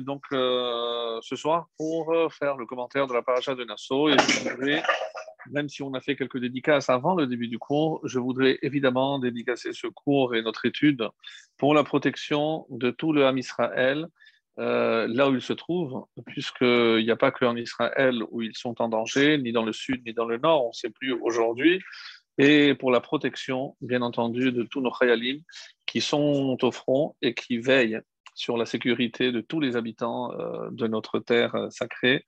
donc euh, ce soir pour euh, faire le commentaire de la paracha de Nassau. Et je voudrais, même si on a fait quelques dédicaces avant le début du cours, je voudrais évidemment dédicacer ce cours et notre étude pour la protection de tout le Ham Israël, euh, là où il se trouve, puisqu'il n'y a pas qu'en Israël où ils sont en danger, ni dans le sud, ni dans le nord, on ne sait plus aujourd'hui et pour la protection, bien entendu, de tous nos khayalim qui sont au front et qui veillent sur la sécurité de tous les habitants euh, de notre terre euh, sacrée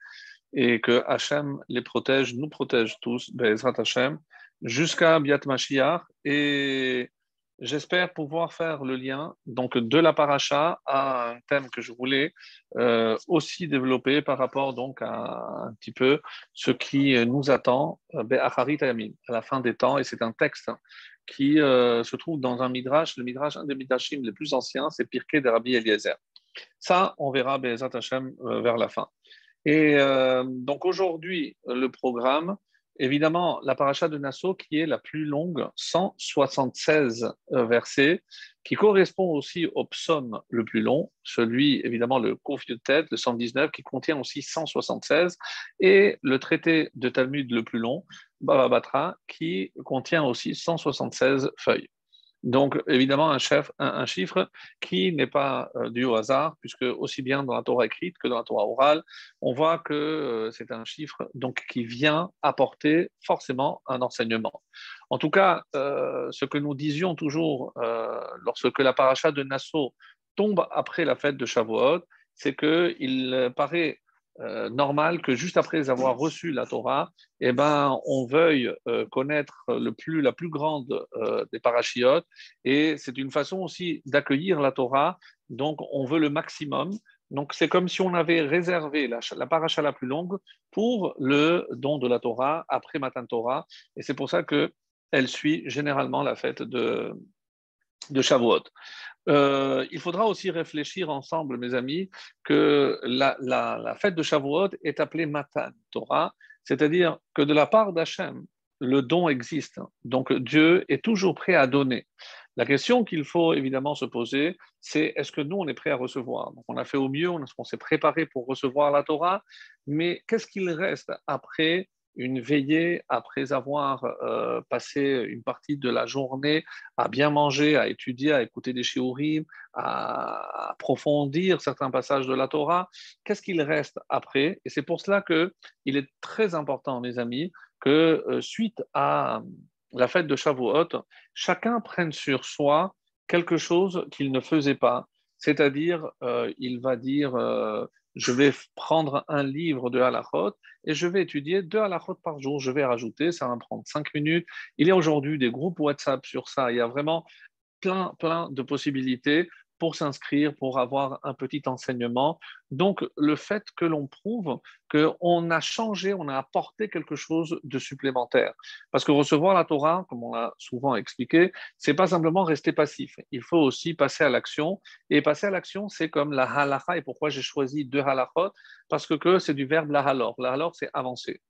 et que Hachem les protège, nous protège tous, Bezrat Hachem, jusqu'à Biat Mashiach. Et J'espère pouvoir faire le lien donc de la paracha à un thème que je voulais euh, aussi développer par rapport donc à un petit peu ce qui nous attend à la fin des temps. Et c'est un texte qui euh, se trouve dans un midrash, le midrash un des midrashim les plus anciens, c'est Pirkei de Rabbi Eliezer. Ça, on verra Be'ezat Hashem vers la fin. Et donc aujourd'hui, le programme, évidemment la paracha de Nassau qui est la plus longue, 176 euh, versets, qui correspond aussi au psaume le plus long, celui évidemment le Tête, le 119, qui contient aussi 176, et le traité de Talmud le plus long, Baba Batra, qui contient aussi 176 feuilles. Donc, évidemment, un, chiffre qui n'est pas euh, dû au hasard, puisque aussi bien dans la Torah écrite que dans la Torah orale, on voit que euh, c'est un chiffre donc, qui vient apporter forcément un enseignement. En tout cas, euh, ce que nous disions toujours lorsque la paracha de Nassau tombe après la fête de Shavuot, c'est qu'il paraît euh, normal que juste après avoir reçu la Torah, eh ben, on veuille euh, connaître le plus, la plus grande euh, des parachiotes. Et c'est une façon aussi d'accueillir la Torah. Donc, on veut le maximum. Donc, c'est comme si on avait réservé la, la paracha la plus longue pour le don de la Torah après Matan Torah. Et c'est pour ça qu'elle suit généralement la fête de, de Shavuot. Euh, il faudra aussi réfléchir ensemble, mes amis, que la, fête de Shavuot est appelée Matan Torah, c'est-à-dire que de la part d'Hachem, le don existe. Donc Dieu est toujours prêt à donner. La question qu'il faut évidemment se poser, c'est est-ce que nous, on est prêt à recevoir? Donc, On a fait au mieux, on s'est préparé pour recevoir la Torah, mais qu'est-ce qu'il reste après une veillée après avoir euh, passé une partie de la journée à bien manger, à étudier, à écouter des shiurim, à approfondir certains passages de la Torah, qu'est-ce qu'il reste après? Et c'est pour cela qu'il est très important, mes amis, que euh, suite à la fête de Shavuot, chacun prenne sur soi quelque chose qu'il ne faisait pas. C'est-à-dire, euh, il va dire je vais prendre un livre de halachot et je vais étudier deux halachot par jour. Je vais rajouter, ça va me prendre cinq minutes. Il y a aujourd'hui des groupes WhatsApp sur ça. Il y a vraiment plein, plein de possibilités pour s'inscrire, pour avoir un petit enseignement. Donc, le fait que l'on prouve qu'on a changé, on a apporté quelque chose de supplémentaire. Parce que recevoir la Torah, comme on l'a souvent expliqué, c'est pas simplement rester passif. Il faut aussi passer à l'action. Et passer à l'action, c'est comme la halacha. Et pourquoi j'ai choisi deux halachot? Parce que, c'est du verbe la halor. La halor, c'est avancer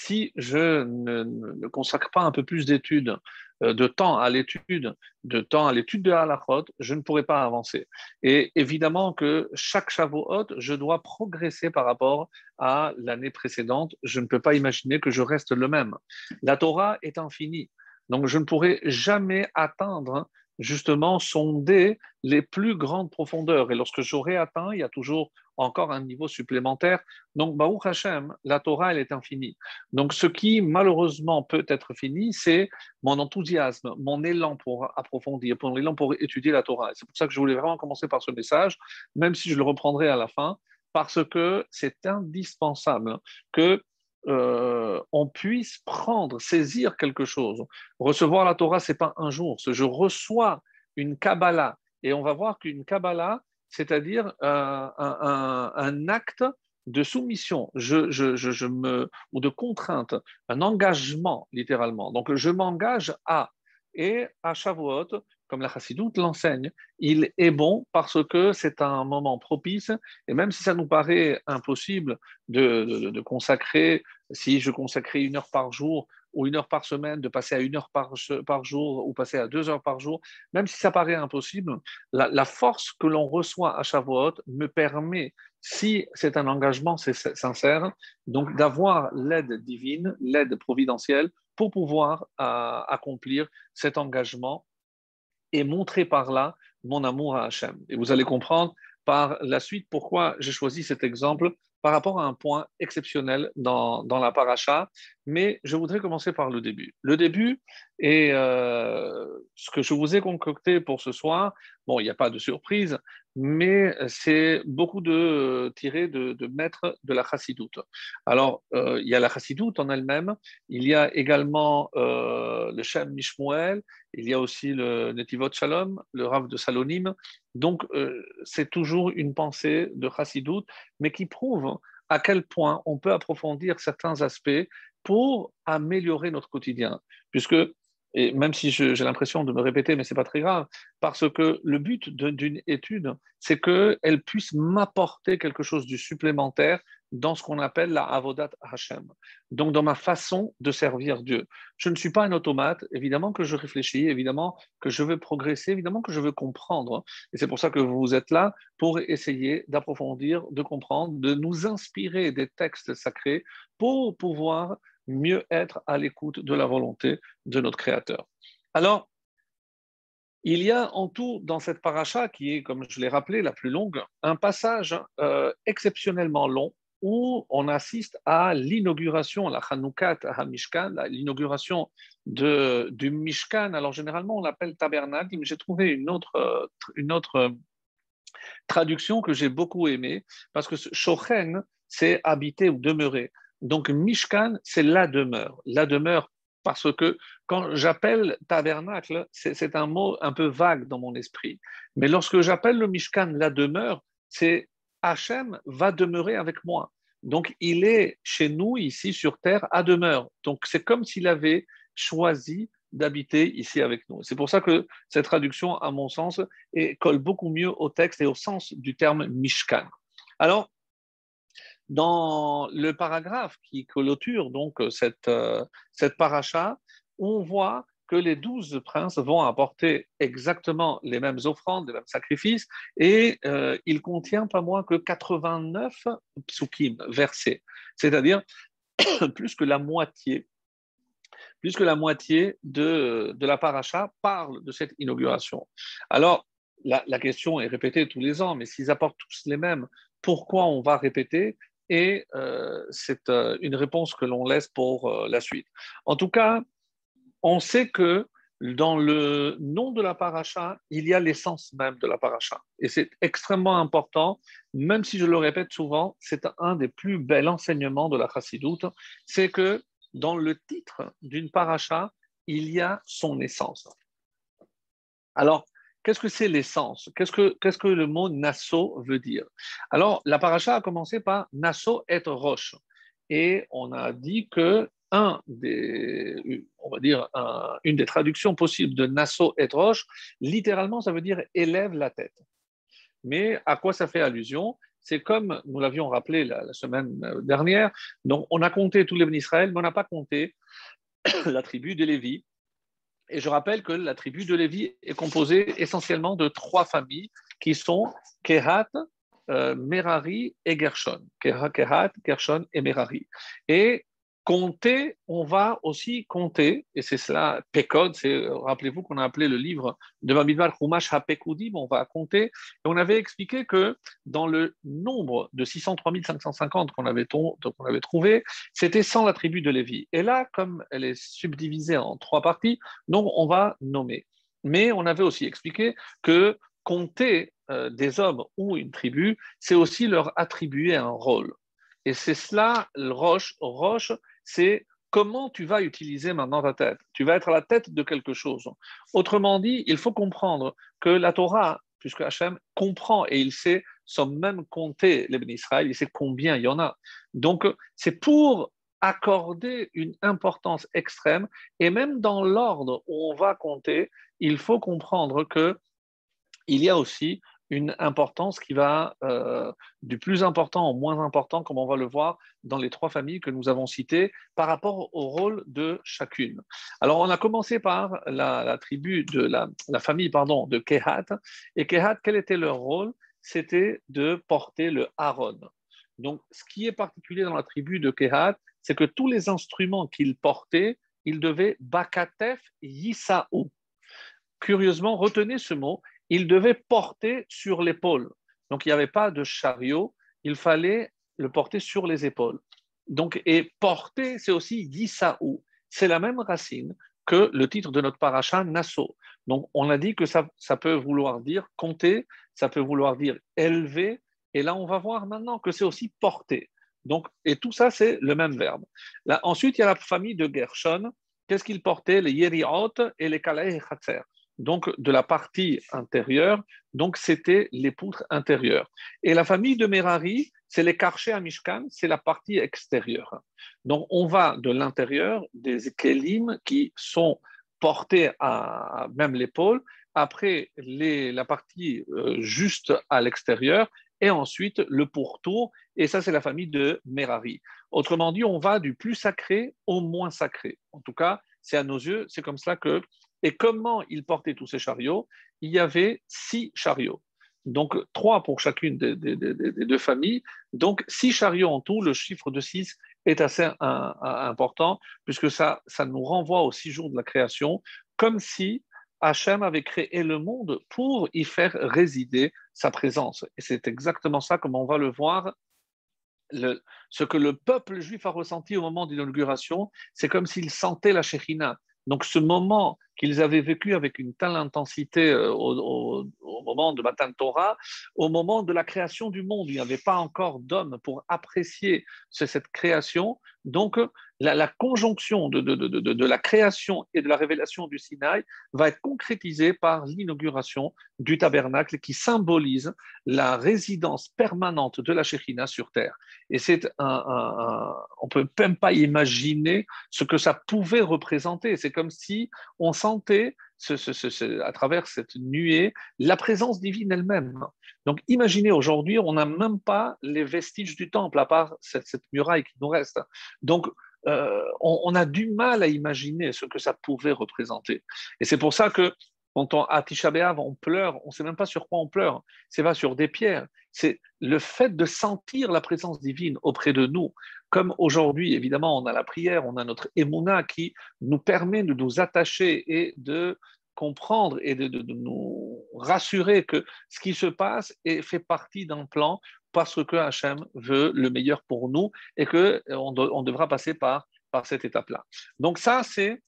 si je ne, consacre pas un peu plus d'études, euh, de temps à l'étude, de temps à l'étude de halachot, je ne pourrai pas avancer. Et évidemment que chaque Shavuot, je dois progresser par rapport à l'année précédente. Je ne peux pas imaginer que je reste le même. La Torah est infinie. Donc, je ne pourrai jamais atteindre justement sonder les plus grandes profondeurs. Et lorsque j'aurai atteint, il y a toujours encore un niveau supplémentaire. Donc, Baruch Hashem, la Torah, elle est infinie. Donc, ce qui malheureusement peut être fini, c'est mon enthousiasme, mon élan pour approfondir, mon élan pour étudier la Torah. C'est pour ça que je voulais vraiment commencer par ce message, même si je le reprendrai à la fin, parce que c'est indispensable que euh, on puisse prendre, saisir quelque chose. Recevoir la Torah, c'est pas un jour. Je reçois une Kabbalah. Et on va voir qu'une Kabbalah, c'est-à-dire euh, un, acte de soumission. Je, me, ou de contrainte, un engagement littéralement. Donc je m'engage à, et à Shavuot, comme la Chassidoute l'enseigne, il est bon parce que c'est un moment propice, et même si ça nous paraît impossible de, consacrer, si je consacrais une heure par jour ou une heure par semaine, de passer à une heure par, jour ou passer à deux heures par jour, même si ça paraît impossible, la, force que l'on reçoit à Shavuot me permet, si c'est un engagement sincère, donc d'avoir l'aide divine, l'aide providentielle pour pouvoir euh, accomplir cet engagement et montrer par là mon amour à Hachem. Et vous allez comprendre par la suite pourquoi j'ai choisi cet exemple par rapport à un point exceptionnel dans, dans la paracha, mais je voudrais commencer par le début. Le début est euh, ce que je vous ai concocté pour ce soir. Bon, il n'y a pas de surprise, mais c'est beaucoup de tiré de, de de la chassidoute. Alors, euh, il y a la chassidoute en elle-même, il y a également euh, le Shem Mishmuel, il y a aussi le Netivot Shalom, le Rav de Salonim. Donc, c'est toujours une pensée de chassidoute, mais qui prouve à quel point on peut approfondir certains aspects pour améliorer notre quotidien. Puisque, et même si j'ai l'impression de me répéter, mais ce n'est pas très grave, parce que le but d'une étude, c'est qu'elle puisse m'apporter quelque chose du supplémentaire dans ce qu'on appelle la avodat Hashem, donc dans ma façon de servir Dieu. Je ne suis pas un automate, évidemment que je réfléchis, évidemment que je veux progresser, évidemment que je veux comprendre. Et c'est pour ça que vous êtes là pour essayer d'approfondir, de comprendre, de nous inspirer des textes sacrés pour pouvoir mieux être à l'écoute de la volonté de notre Créateur. Alors, il y a en tout dans cette paracha, qui est, comme je l'ai rappelé, la plus longue, un passage euh, exceptionnellement long où on assiste à l'inauguration, la Hanoukat HaMishkan, l'inauguration du Mishkan. Alors généralement on l'appelle tabernacle, mais j'ai trouvé une autre, euh, une autre euh, traduction que j'ai beaucoup aimée, parce que Shochen, c'est habiter ou demeurer. Donc Mishkan, c'est la demeure. La demeure parce que quand j'appelle tabernacle, c'est un mot un peu vague dans mon esprit. Mais lorsque j'appelle le Mishkan la demeure, c'est Hachem va demeurer avec moi. Donc, il est chez nous, ici sur terre, à demeure. Donc, c'est comme s'il avait choisi d'habiter ici avec nous. C'est pour ça que cette traduction, à mon sens, colle beaucoup mieux au texte et au sens du terme Mishkan. Alors, dans le paragraphe qui clôture donc cette, euh, cette paracha, on voit que les douze princes vont apporter exactement les mêmes offrandes, les mêmes sacrifices, et euh, il contient pas moins que 89 psukim, versets, c'est-à-dire plus que la moitié plus que la moitié de, de, la paracha parle de cette inauguration. Alors, la, question est répétée tous les ans, mais s'ils apportent tous les mêmes, pourquoi on va répéter Et euh, c'est euh, une réponse que l'on laisse pour euh, la suite. En tout cas, on sait que dans le nom de la paracha, il y a l'essence même de la paracha. Et c'est extrêmement important, même si je le répète souvent, c'est un des plus bels enseignements de la chassidoute, c'est que dans le titre d'une paracha, il y a son essence. Alors, qu'est-ce que c'est l'essence? Qu'est-ce que, qu'est-ce que le mot Nasso veut dire? Alors, la paracha a commencé par Nasso être roche. Et on a dit que des, une des traductions possibles de Nassau et Roche, littéralement, ça veut dire élève la tête. Mais à quoi ça fait allusion? C'est comme nous l'avions rappelé la, semaine dernière, donc on a compté tous les Israël, mais on n'a pas compté la tribu de Lévi. Et je rappelle que la tribu de Lévi est composée essentiellement de trois familles qui sont Kehat, euh, Merari et Gershon. Merari. Compter, on va aussi compter, et c'est cela, Pekod, rappelez-vous qu'on a appelé le livre de Bamidbar Chumash HaPekoudim, on va compter, et on avait expliqué que dans le nombre de 603 550 qu'on avait, qu'on trouvé, c'était sans la tribu de Lévi. Et là, comme elle est subdivisée en trois parties, donc on va nommer. Mais on avait aussi expliqué que compter euh, des hommes ou une tribu, c'est aussi leur attribuer un rôle. Et c'est cela, roche, roche, c'est comment tu vas utiliser maintenant ta tête. Tu vas être à la tête de quelque chose. Autrement dit, il faut comprendre que la Torah, puisque Hachem comprend et il sait sans même compter les Israël, il sait combien il y en a. Donc, c'est pour accorder une importance extrême et même dans l'ordre où on va compter, il faut comprendre que il y a aussi une importance qui va euh, du plus important au moins important, comme on va le voir dans les trois familles que nous avons citées, par rapport au rôle de chacune. Alors, on a commencé par la, tribu de la, famille pardon, de Kehat. Et Kehat, quel était leur rôle? C'était de porter le Haron. Donc, ce qui est particulier dans la tribu de Kehat, c'est que tous les instruments qu'ils portaient, ils devaient Bakatef Yisaou. Curieusement, retenez ce mot, il devait porter sur l'épaule. Donc il n'y avait pas de chariot, il fallait le porter sur les épaules. Donc, et porter, c'est aussi Yisaou. C'est la même racine que le titre de notre paracha Nassau. Donc, on a dit que ça, ça peut vouloir dire compter, ça peut vouloir dire élever, et là, on va voir maintenant que c'est aussi porter. Donc, et tout ça, c'est le même verbe. Là, ensuite, il y a la famille de Gershon. Qu'est-ce qu'ils portaient Les Yeriot et les Kaleh Chatzer donc de la partie intérieure, donc c'était les poutres intérieures. Et la famille de Merari, c'est les karchés à Mishkan, c'est la partie extérieure. Donc on va de l'intérieur des kelim qui sont portés à même l'épaule, après la partie euh, juste à l'extérieur, et ensuite le pourtour, et ça c'est la famille de Merari. Autrement dit, on va du plus sacré au moins sacré. En tout cas, c'est à nos yeux, c'est comme cela que et comment ils portaient tous ces chariots? Il y avait six chariots. Donc, trois pour chacune des, deux familles. Donc, six chariots en tout. Le chiffre de six est assez important, puisque ça, ça nous renvoie aux six jours de la création, comme si Hachem avait créé le monde pour y faire résider sa présence. Et c'est exactement ça, comme on va le voir. ce que le peuple juif a ressenti au moment de l'inauguration, c'est comme s'il sentait la Shekhinah. Donc ce moment qu'ils avaient vécu avec une telle intensité euh, au, moment de Matan Torah, au moment de la création du monde, il n'y avait pas encore d'homme pour apprécier cette création. Donc la, conjonction de, la création et de la révélation du Sinaï va être concrétisée par l'inauguration du tabernacle qui symbolise la résidence permanente de la Shekhina sur terre. Et c'est un, on peut même pas imaginer ce que ça pouvait représenter. C'est comme si on à travers cette nuée la présence divine elle-même. Donc imaginez aujourd'hui, on n'a même pas les vestiges du temple, à part cette, cette muraille qui nous reste. Donc euh, on, a du mal à imaginer ce que ça pouvait représenter. Et c'est pour ça que quand on, à Tisha on pleure, on ne sait même pas sur quoi on pleure, c'est pas sur des pierres, c'est le fait de sentir la présence divine auprès de nous. Comme aujourd'hui, évidemment, on a la prière, on a notre émouna qui nous permet de nous attacher et de comprendre et de, nous rassurer que ce qui se passe est, fait partie d'un plan parce que Hachem veut le meilleur pour nous et qu'on euh, on devra passer par, par cette étape-là. Donc ça, c'est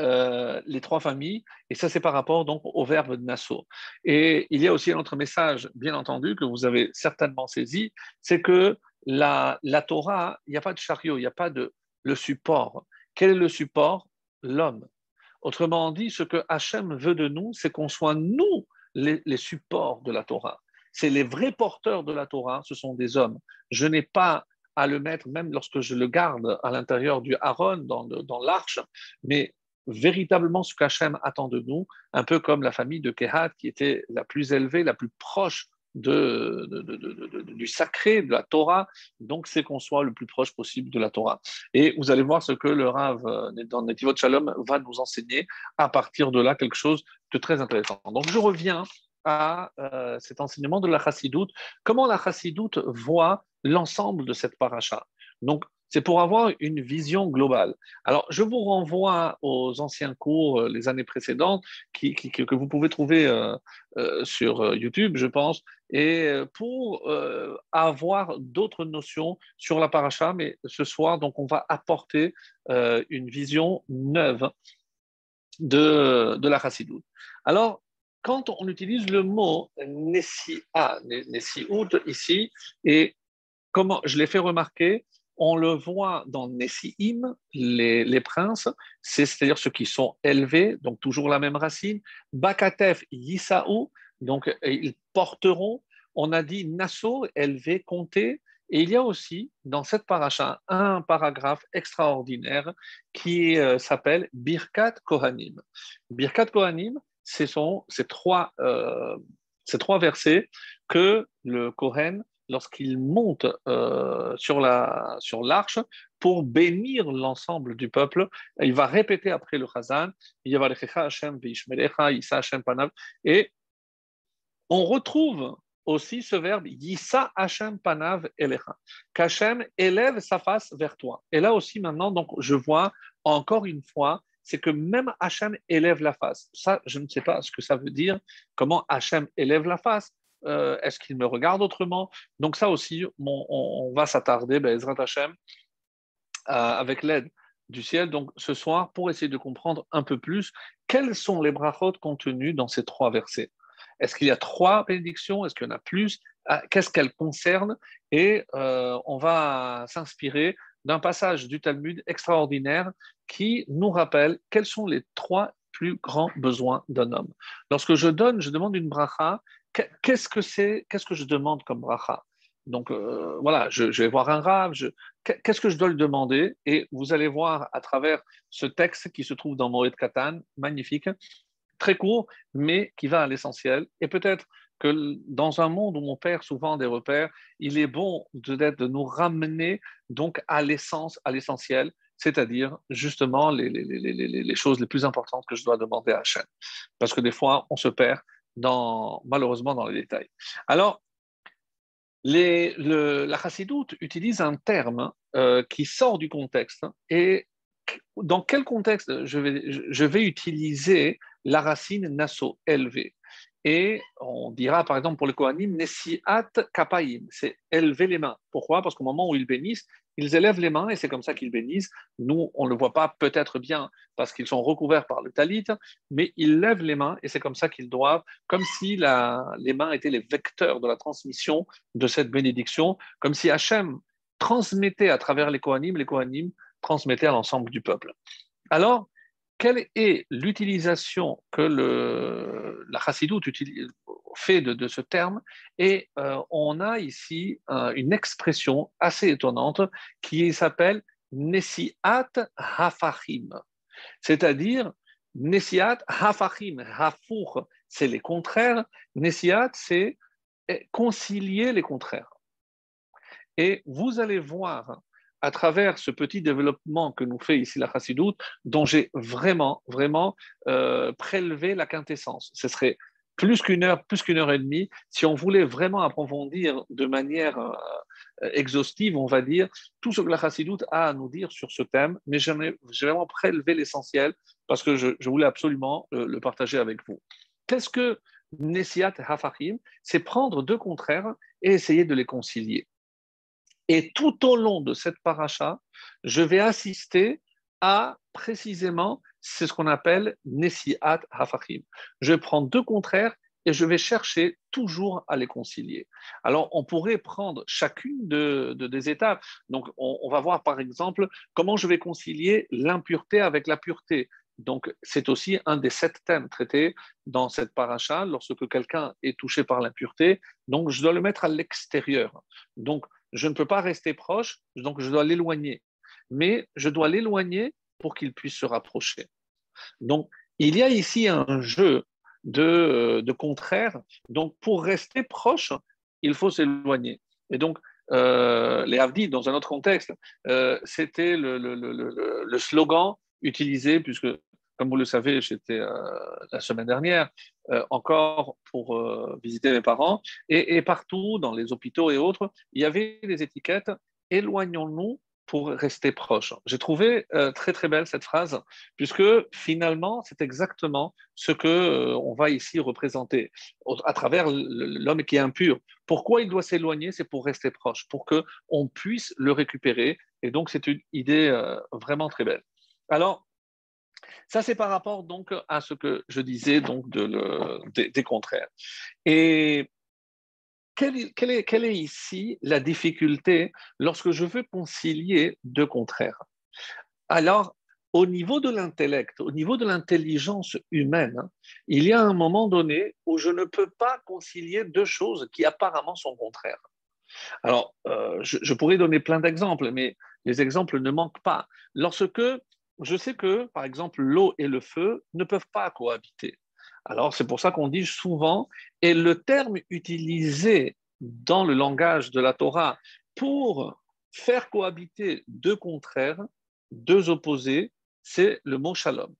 euh, les trois familles, et ça c'est par rapport donc au verbe de Nassau. Et il y a aussi un autre message, bien entendu, que vous avez certainement saisi, c'est que la, la Torah, il n'y a pas de chariot, il n'y a pas de le support. Quel est le support? L'homme. Autrement dit, ce que Hachem veut de nous, c'est qu'on soit nous les, les supports de la Torah c'est les vrais porteurs de la Torah, ce sont des hommes. Je n'ai pas à le mettre, même lorsque je le garde à l'intérieur du Aaron, dans, l'arche, mais véritablement ce qu'Hachem attend de nous, un peu comme la famille de Kehat qui était la plus élevée, la plus proche de, du sacré, de la Torah. Donc, c'est qu'on soit le plus proche possible de la Torah. Et vous allez voir ce que le Rav euh, dans Netivot Shalom va nous enseigner à partir de là, quelque chose de très intéressant. Donc, je reviens à euh, cet enseignement de la chassidoute, comment la chassidoute voit l'ensemble de cette paracha? Donc, c'est pour avoir une vision globale. Alors, je vous renvoie aux anciens cours, euh, les années précédentes, que vous pouvez trouver euh, sur YouTube, je pense, et pour avoir d'autres notions sur la paracha. Mais ce soir, donc, on va apporter une vision neuve de, de la chassidoute. Alors, quand on utilise le mot Nessia, Nessihout ici, et comment je l'ai fait remarquer, on le voit dans Nessiim, les, les princes, c'est-à-dire ceux qui sont élevés, donc toujours la même racine. Bakatef, Yisaou, donc ils porteront. On a dit Nassau, élevé, compté. Et il y a aussi dans cette paracha un paragraphe extraordinaire qui euh, s'appelle Birkat Kohanim. Birkat Kohanim, ce sont ces trois, euh, Ces trois versets que le Kohen, lorsqu'il monte euh, sur l'arche pour bénir l'ensemble du peuple, il va répéter après le Chazan, et on retrouve aussi ce verbe Yissa Hashem Panav Elecha, qu'Hachem élève sa face vers toi. Et là aussi maintenant, je vois encore une fois, c'est que même Hachem élève la face. Ça, je ne sais pas ce que ça veut dire, comment Hachem élève la face. Euh, est-ce qu'il me regarde autrement? Donc ça aussi, on, va s'attarder, ben, Ezrat Hachem, euh, avec l'aide du ciel, donc ce soir, pour essayer de comprendre un peu plus quels sont les brachot contenus dans ces trois versets? Est-ce qu'il y a trois bénédictions? Est-ce qu'il y en a plus? Ah, Qu'est-ce qu'elles concernent? Et euh, on va s'inspirer d'un passage du Talmud extraordinaire qui nous rappelle quels sont les trois plus grands besoins d'un homme. Lorsque je donne, je demande une bracha, qu'est-ce que c'est Qu'est-ce que je demande comme bracha? Donc euh, voilà, je, vais voir un rave, qu'est-ce que je dois lui demander? Et vous allez voir à travers ce texte qui se trouve dans Moed Katan, magnifique, très court, mais qui va à l'essentiel. Et peut-être que dans un monde où on perd souvent des repères, il est bon de, de nous ramener donc à l'essence, à l'essentiel, c'est-à-dire justement les, les, choses les plus importantes que je dois demander à Hachem. Parce que des fois, on se perd malheureusement dans les détails. Alors, la chassidoute utilise un terme euh, qui sort du contexte et dans quel contexte je vais, je vais utiliser la racine nasso, élevé Et on dira par exemple pour le Kohanim, Nesiat Kapaim, c'est élever les mains. Pourquoi? Parce qu'au moment où ils bénissent, ils élèvent les mains et c'est comme ça qu'ils bénissent. Nous, on ne le voit pas peut-être bien parce qu'ils sont recouverts par le talit, mais ils lèvent les mains et c'est comme ça qu'ils doivent, comme si les mains étaient les vecteurs de la transmission de cette bénédiction, comme si Hachem transmettait à travers les Kohanim, les Kohanim transmettaient à l'ensemble du peuple. Alors, quelle est l'utilisation que la chassidoute fait de, ce terme? Et euh, on a ici euh, une expression assez étonnante qui s'appelle Nesiat Hafachim, c'est-à-dire Nesiat Hafachim, Hafour, c'est les contraires, Nesiat, c'est concilier les contraires. Et vous allez voir à travers ce petit développement que nous fait ici la Chassidoute, dont j'ai vraiment, vraiment euh, prélevé la quintessence. Ce serait plus qu'une heure, plus qu'une heure et demie, si on voulait vraiment approfondir de manière euh, exhaustive, on va dire, tout ce que la Chassidoute a à nous dire sur ce thème, mais j'ai vraiment prélevé l'essentiel parce que je, voulais absolument le, le, partager avec vous. Qu'est-ce que Nesiat Hafachim C'est prendre deux contraires et essayer de les concilier. Et tout au long de cette paracha, je vais assister à précisément, c'est ce qu'on appelle Nesiat Hafachim. Je prends deux contraires et je vais chercher toujours à les concilier. Alors, on pourrait prendre chacune de, des étapes. Donc, on, va voir par exemple comment je vais concilier l'impureté avec la pureté. Donc, c'est aussi un des sept thèmes traités dans cette paracha lorsque quelqu'un est touché par l'impureté. Donc, je dois le mettre à l'extérieur. Donc, je ne peux pas rester proche, donc je dois l'éloigner. Mais je dois l'éloigner pour qu'il puisse se rapprocher. Donc, il y a ici un jeu de, euh, de contraire. Donc, pour rester proche, il faut s'éloigner. Et donc, euh, les Avdi, dans un autre contexte, euh, c'était le, le, slogan utilisé, puisque comme vous le savez, j'étais euh, la semaine dernière euh, encore pour euh, visiter mes parents, et, partout, dans les hôpitaux et autres, il y avait des étiquettes éloignons-nous pour rester proches. J'ai trouvé très très belle cette phrase, puisque finalement, c'est exactement ce que on va ici représenter à travers l'homme qui est impur. Pourquoi il doit s'éloigner? C'est pour rester proche, pour que on puisse le récupérer. Et donc, c'est une idée vraiment très belle. Alors, ça, c'est par rapport donc à ce que je disais donc de des, contraires. Et quelle, est, quelle, est, ici la difficulté lorsque je veux concilier deux contraires? Alors, au niveau de l'intellect, au niveau de l'intelligence humaine, il y a un moment donné où je ne peux pas concilier deux choses qui apparemment sont contraires. Alors, euh, je, je, pourrais donner plein d'exemples, mais les exemples ne manquent pas. Lorsque je sais que, par exemple, l'eau et le feu ne peuvent pas cohabiter. Alors c'est pour ça qu'on dit souvent, et le terme utilisé dans le langage de la Torah pour faire cohabiter deux contraires, deux opposés, c'est le mot shalom.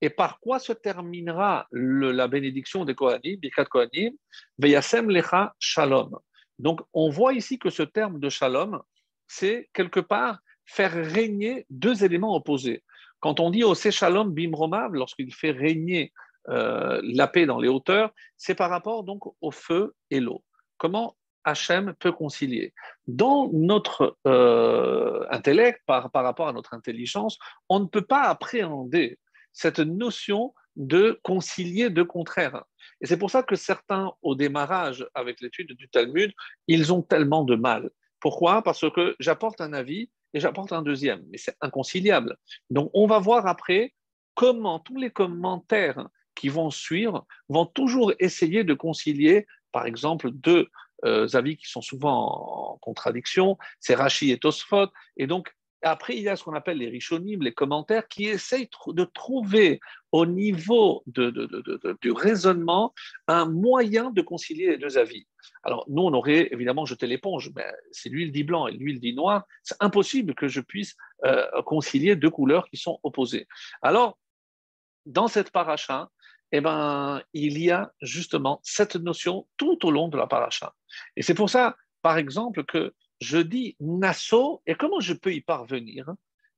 Et par quoi se terminera la bénédiction des Kohanim, Birkat Kohanim, Veyasem Lecha Shalom. Donc on voit ici que ce terme de shalom, c'est quelque part faire régner deux éléments opposés. Quand on dit au Shalom Bimromav, lorsqu'il fait régner euh, la paix dans les hauteurs, c'est par rapport donc au feu et l'eau. Comment Hachem peut concilier? Dans notre euh, intellect, par, par rapport à notre intelligence, on ne peut pas appréhender cette notion de concilier deux contraires. Et c'est pour ça que certains, au démarrage avec l'étude du Talmud, ils ont tellement de mal. Pourquoi? Parce que j'apporte un avis et j'apporte un deuxième, mais c'est inconciliable. Donc on va voir après comment tous les commentaires qui vont suivre vont toujours essayer de concilier, par exemple, deux euh, avis qui sont souvent en contradiction, c'est Rashi et Tosfot, et donc après, il y a ce qu'on appelle les richonimes, les commentaires, qui essayent de trouver au niveau du raisonnement un moyen de concilier les deux avis. Alors, nous, on aurait évidemment jeté l'éponge, mais si l'huile dit blanc et l'huile dit noir, c'est impossible que je puisse euh, concilier deux couleurs qui sont opposées. Alors, dans cette paracha, eh ben, il y a justement cette notion tout au long de la paracha. Et c'est pour ça, par exemple, que je dis Nassau, et comment je peux y parvenir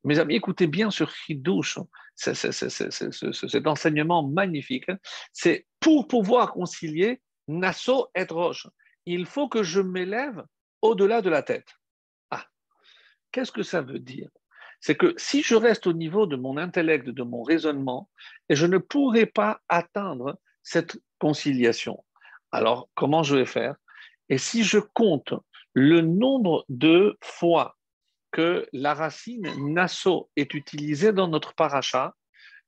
Mes amis, écoutez bien sur Hidouche, cet enseignement magnifique. C'est pour pouvoir concilier Nassau et Roche. Il faut que je m'élève au-delà de la tête. Ah, qu'est-ce que ça veut dire? C'est que si je reste au niveau de mon intellect, de mon raisonnement, et je ne pourrai pas atteindre cette conciliation. Alors, comment je vais faire? Et si je compte le nombre de fois que la racine nasso est utilisée dans notre paracha,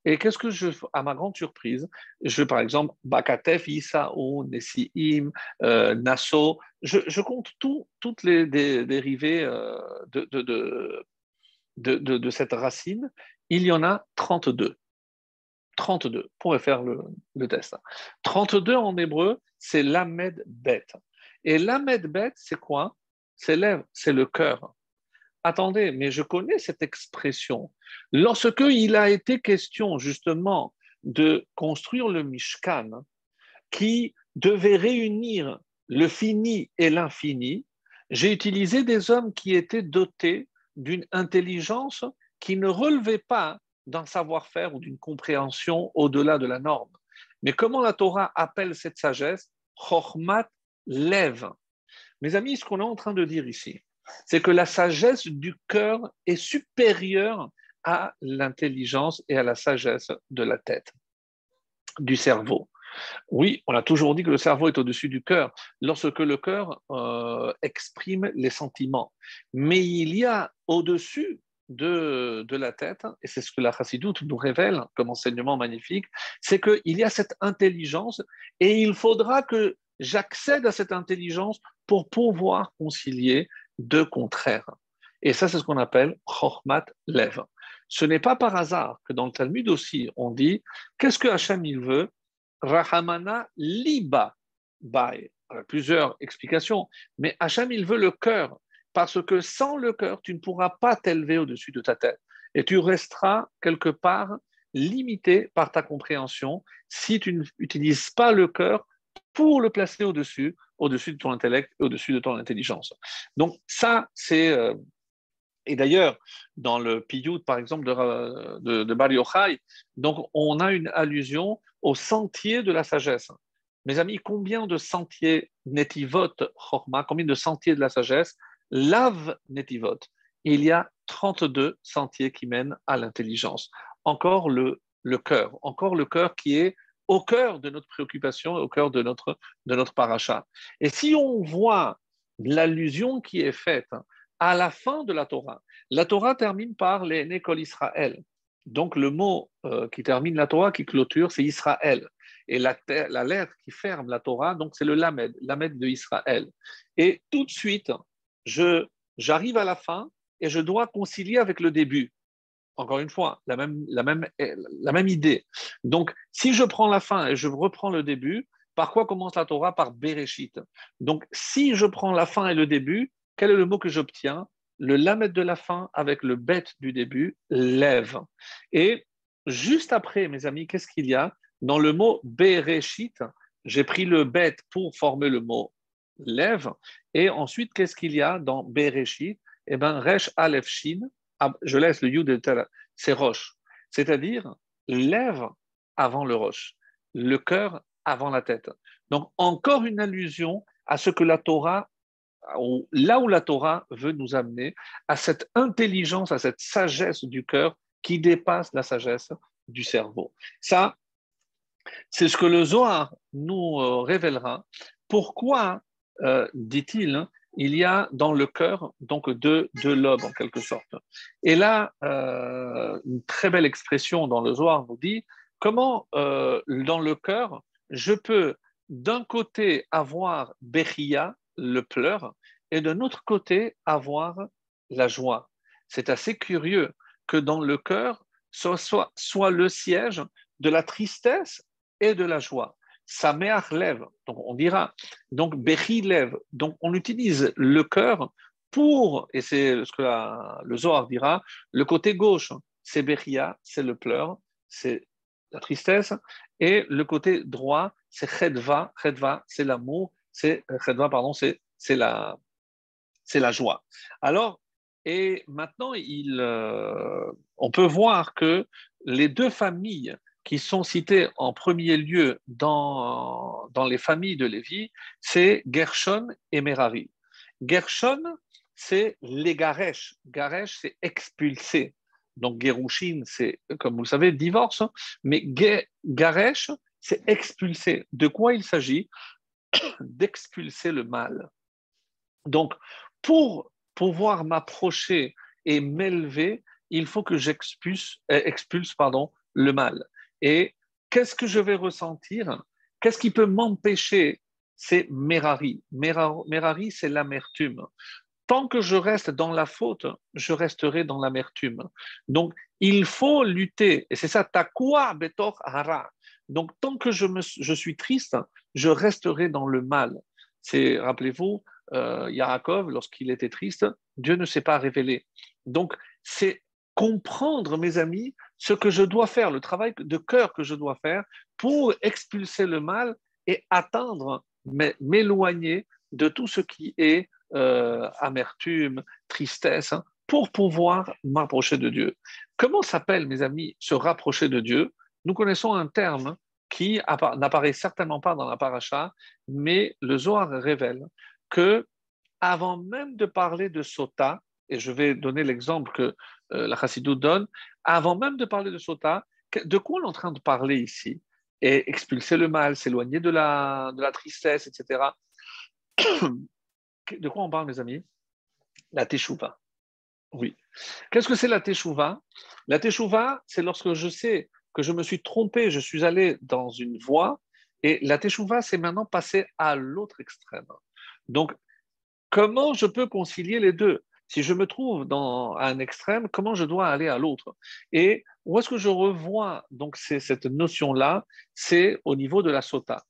et qu'est-ce que je à ma grande surprise, je par exemple Bakatef, Isaou, Nessiim, euh, Nasso, je, compte toutes les dérivés euh, de, de, cette racine, il y en a 32. 32, on pourrait faire le, le test. 32 en hébreu, c'est l'amed bet. Et l'amed bet, c'est quoi? C'est c'est le cœur. Attendez, mais je connais cette expression. Lorsque il a été question justement de construire le Mishkan, qui devait réunir le fini et l'infini, j'ai utilisé des hommes qui étaient dotés d'une intelligence qui ne relevait pas d'un savoir-faire ou d'une compréhension au-delà de la norme. Mais comment la Torah appelle cette sagesse? Chormat lève. Mes amis, ce qu'on est en train de dire ici, c'est que la sagesse du cœur est supérieure à l'intelligence et à la sagesse de la tête, du cerveau. Oui, on a toujours dit que le cerveau est au-dessus du cœur, lorsque le cœur euh, exprime les sentiments. Mais il y a au-dessus de, la tête, et c'est ce que la chassidoute nous révèle comme enseignement magnifique, c'est qu'il y a cette intelligence et il faudra que j'accède à cette intelligence pour pouvoir concilier deux contraires. Et ça, c'est ce qu'on appelle Chochmat Lev. Ce n'est pas par hasard que dans le Talmud aussi, on dit qu'est-ce que Hachem il veut? Rahamana liba bai. Plusieurs explications, mais Hachem, il veut le cœur, parce que sans le cœur, tu ne pourras pas t'élever au-dessus de ta tête. Et tu resteras quelque part limité par ta compréhension si tu n'utilises pas le cœur pour le placer au-dessus, au-dessus de ton intellect, au-dessus de ton intelligence. Donc ça, c'est... Euh, et d'ailleurs, dans le Piyut, par exemple, de, de, de donc on a une allusion au sentier de la sagesse. Mes amis, combien de sentiers netivot chorma, combien de sentiers de la sagesse lave netivot? Il y a 32 sentiers qui mènent à l'intelligence. Encore le, le cœur, encore le cœur qui est au cœur de notre préoccupation, au cœur de notre, de notre. Et si on voit l'allusion qui est faite à la fin de la Torah, la Torah termine par les Nécol Israël. Donc le mot euh, qui termine la Torah, qui clôture, c'est Israël. Et la, lettre qui ferme la Torah, donc c'est le Lamed, Lamed de Israël. Et tout de suite, j'arrive à la fin et je dois concilier avec le début. Encore une fois, la même, idée. Donc, si je prends la fin et je reprends le début, par quoi commence la Torah? Par Bereshit. Donc, si je prends la fin et le début, quel est le mot que j'obtiens? Le lamet de la fin avec le bet du début, lève. Et juste après, mes amis, qu'est-ce qu'il y a? Dans le mot Bereshit, j'ai pris le bet pour former le mot lève. Et ensuite, qu'est-ce qu'il y a dans Bereshit? Eh bien, Resh Aleph Shin, je laisse le Yud c'est Roche. C'est-à-dire, lève avant le Roche, le cœur avant la tête. Donc, encore une allusion à ce que la Torah, là où la Torah veut nous amener, à cette intelligence, à cette sagesse du cœur qui dépasse la sagesse du cerveau. Ça, c'est ce que le Zohar nous euh, révélera. Pourquoi, euh, dit-il, il y a dans le cœur donc deux, lobes en quelque sorte. Et là, euh, une très belle expression dans le Zohar nous dit comment dans le cœur je peux d'un côté avoir Bechia, le pleur, et d'un autre côté avoir la joie. C'est assez curieux que dans le cœur soit, soit, le siège de la tristesse et de la joie. Sameach lève, donc on dira, donc Bechi lève, donc on utilise le cœur pour, et c'est ce que le Zohar dira, le côté gauche, c'est Bechia, c'est le pleur, c'est la tristesse, et le côté droit, c'est Chedva, Chedva, c'est l'amour, c'est Chedva, pardon, c'est la, la joie. Alors, et maintenant, euh, on peut voir que les deux familles qui sont citées en premier lieu dans, dans les familles de Lévi, c'est Gershon et Merari. Gershon, c'est les Garesh. Garesh, c'est expulsé. Donc Gerushin, c'est, comme vous le savez, divorce. Hein. Mais Garesh, c'est expulsé. De quoi il s'agit? D'expulser le mal. Donc, pour pouvoir m'approcher et m'élever, il faut que j'expulse euh, expulse, pardon, le mal. Et qu'est-ce que je vais ressentir? Qu'est-ce qui peut m'empêcher? C'est Merari. Merari, c'est l'amertume. Tant que je reste dans la faute, je resterai dans l'amertume. Donc, il faut lutter. Et c'est ça, takwa betor hara. Donc, tant que je, me, je suis triste, je resterai dans le mal. C'est, rappelez-vous, euh, Yaakov, lorsqu'il était triste, Dieu ne s'est pas révélé. Donc, c'est comprendre, mes amis, ce que je dois faire, le travail de cœur que je dois faire pour expulser le mal et atteindre, m'éloigner de tout ce qui est euh, amertume, tristesse, hein, pour pouvoir m'approcher de Dieu. Comment s'appelle, mes amis, se rapprocher de Dieu? Nous connaissons un terme qui n'apparaît certainement pas dans la paracha, mais le Zohar révèle que avant même de parler de sota, et je vais donner l'exemple que euh, la Chassidou donne, avant même de parler de sota, de quoi on est en train de parler ici? Et expulser le mal, s'éloigner de la, de la tristesse, etc. De quoi on parle, mes amis? La teshuva. Oui. Qu'est-ce que c'est la teshuva? La teshuva, c'est lorsque je sais que je me suis trompé, je suis allé dans une voie, et la teshuva, c'est maintenant passer à l'autre extrême. Donc, comment je peux concilier les deux? Si je me trouve dans un extrême, comment je dois aller à l'autre? Et où est-ce que je revois donc cette notion-là? C'est au niveau de la sota.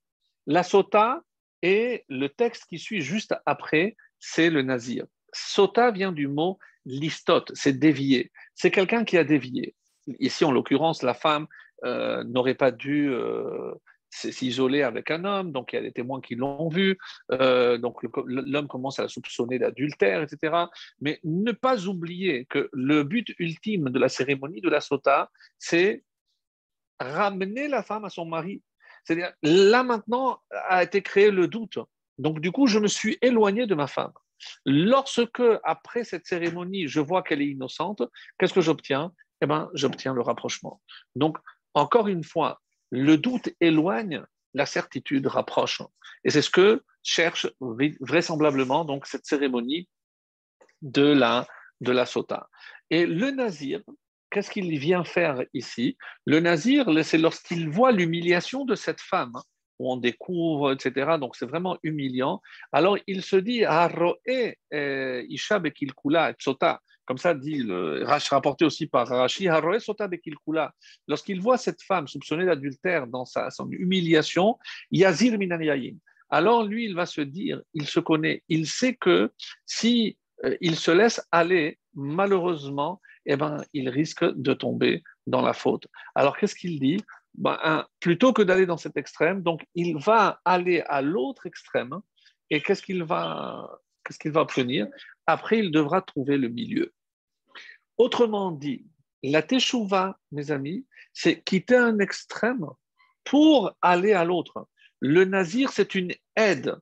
La sota et le texte qui suit juste après, c'est le nazir. Sota vient du mot listot, c'est dévier. C'est quelqu'un qui a dévié. Ici, en l'occurrence, la femme euh, n'aurait pas dû euh, s'isoler avec un homme, donc il y a des témoins qui l'ont vu, euh, donc l'homme commence à la soupçonner d'adultère, etc. Mais ne pas oublier que le but ultime de la cérémonie de la sota, c'est ramener la femme à son mari. C'est-à-dire, là maintenant a été créé le doute. Donc du coup, je me suis éloigné de ma femme. Lorsque, après cette cérémonie, je vois qu'elle est innocente, qu'est-ce que j'obtiens? Eh bien, j'obtiens le rapprochement. Donc, encore une fois, le doute éloigne, la certitude rapproche. Et c'est ce que cherche vraisemblablement donc cette cérémonie de la, de la sota. Et le nazir, qu'est-ce qu'il vient faire ici? Le nazir, c'est lorsqu'il voit l'humiliation de cette femme, hein, où on découvre, etc. Donc c'est vraiment humiliant. Alors il se dit, Isha Bekilkula, Sota, comme ça dit le rapporté aussi par Rashi, lorsqu'il voit cette femme soupçonnée d'adultère dans sa, son humiliation, Yazir Minaniyayin. Alors lui, il va se dire, il se connaît, il sait que si euh, il se laisse aller, malheureusement, eh ben, il risque de tomber dans la faute. Alors qu'est-ce qu'il dit? Ben, Plutôt que d'aller dans cet extrême, donc il va aller à l'autre extrême, et qu'est-ce qu'il va, qu'est-ce qu'il va obtenir Après, il devra trouver le milieu. Autrement dit, la teshuva, mes amis, c'est quitter un extrême pour aller à l'autre. Le nazir, c'est une aide,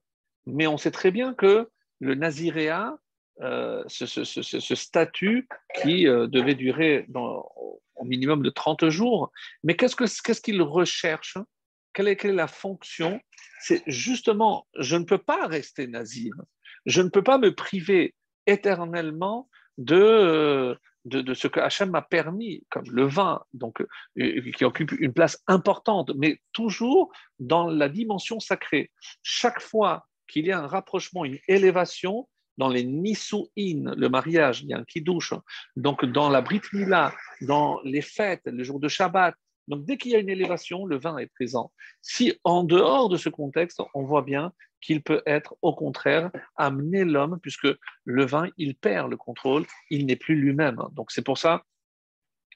mais on sait très bien que le naziréa, euh, ce, statut qui euh, devait durer au minimum de 30 jours, mais qu'est-ce qu'il recherche? Quelle est, la fonction? C'est justement, je ne peux pas rester nazir. Je ne peux pas me priver éternellement de, de, ce que Hachem m'a permis, comme le vin, donc, euh, qui occupe une place importante, mais toujours dans la dimension sacrée. Chaque fois qu'il y a un rapprochement, une élévation, dans les Nisu'in, le mariage, il y a un kiddush, donc dans la Brit Mila, dans les fêtes, le jour de Shabbat, donc dès qu'il y a une élévation, le vin est présent. Si en dehors de ce contexte, on voit bien qu'il peut être au contraire amener l'homme, puisque le vin, il perd le contrôle, il n'est plus lui-même. Donc c'est pour ça,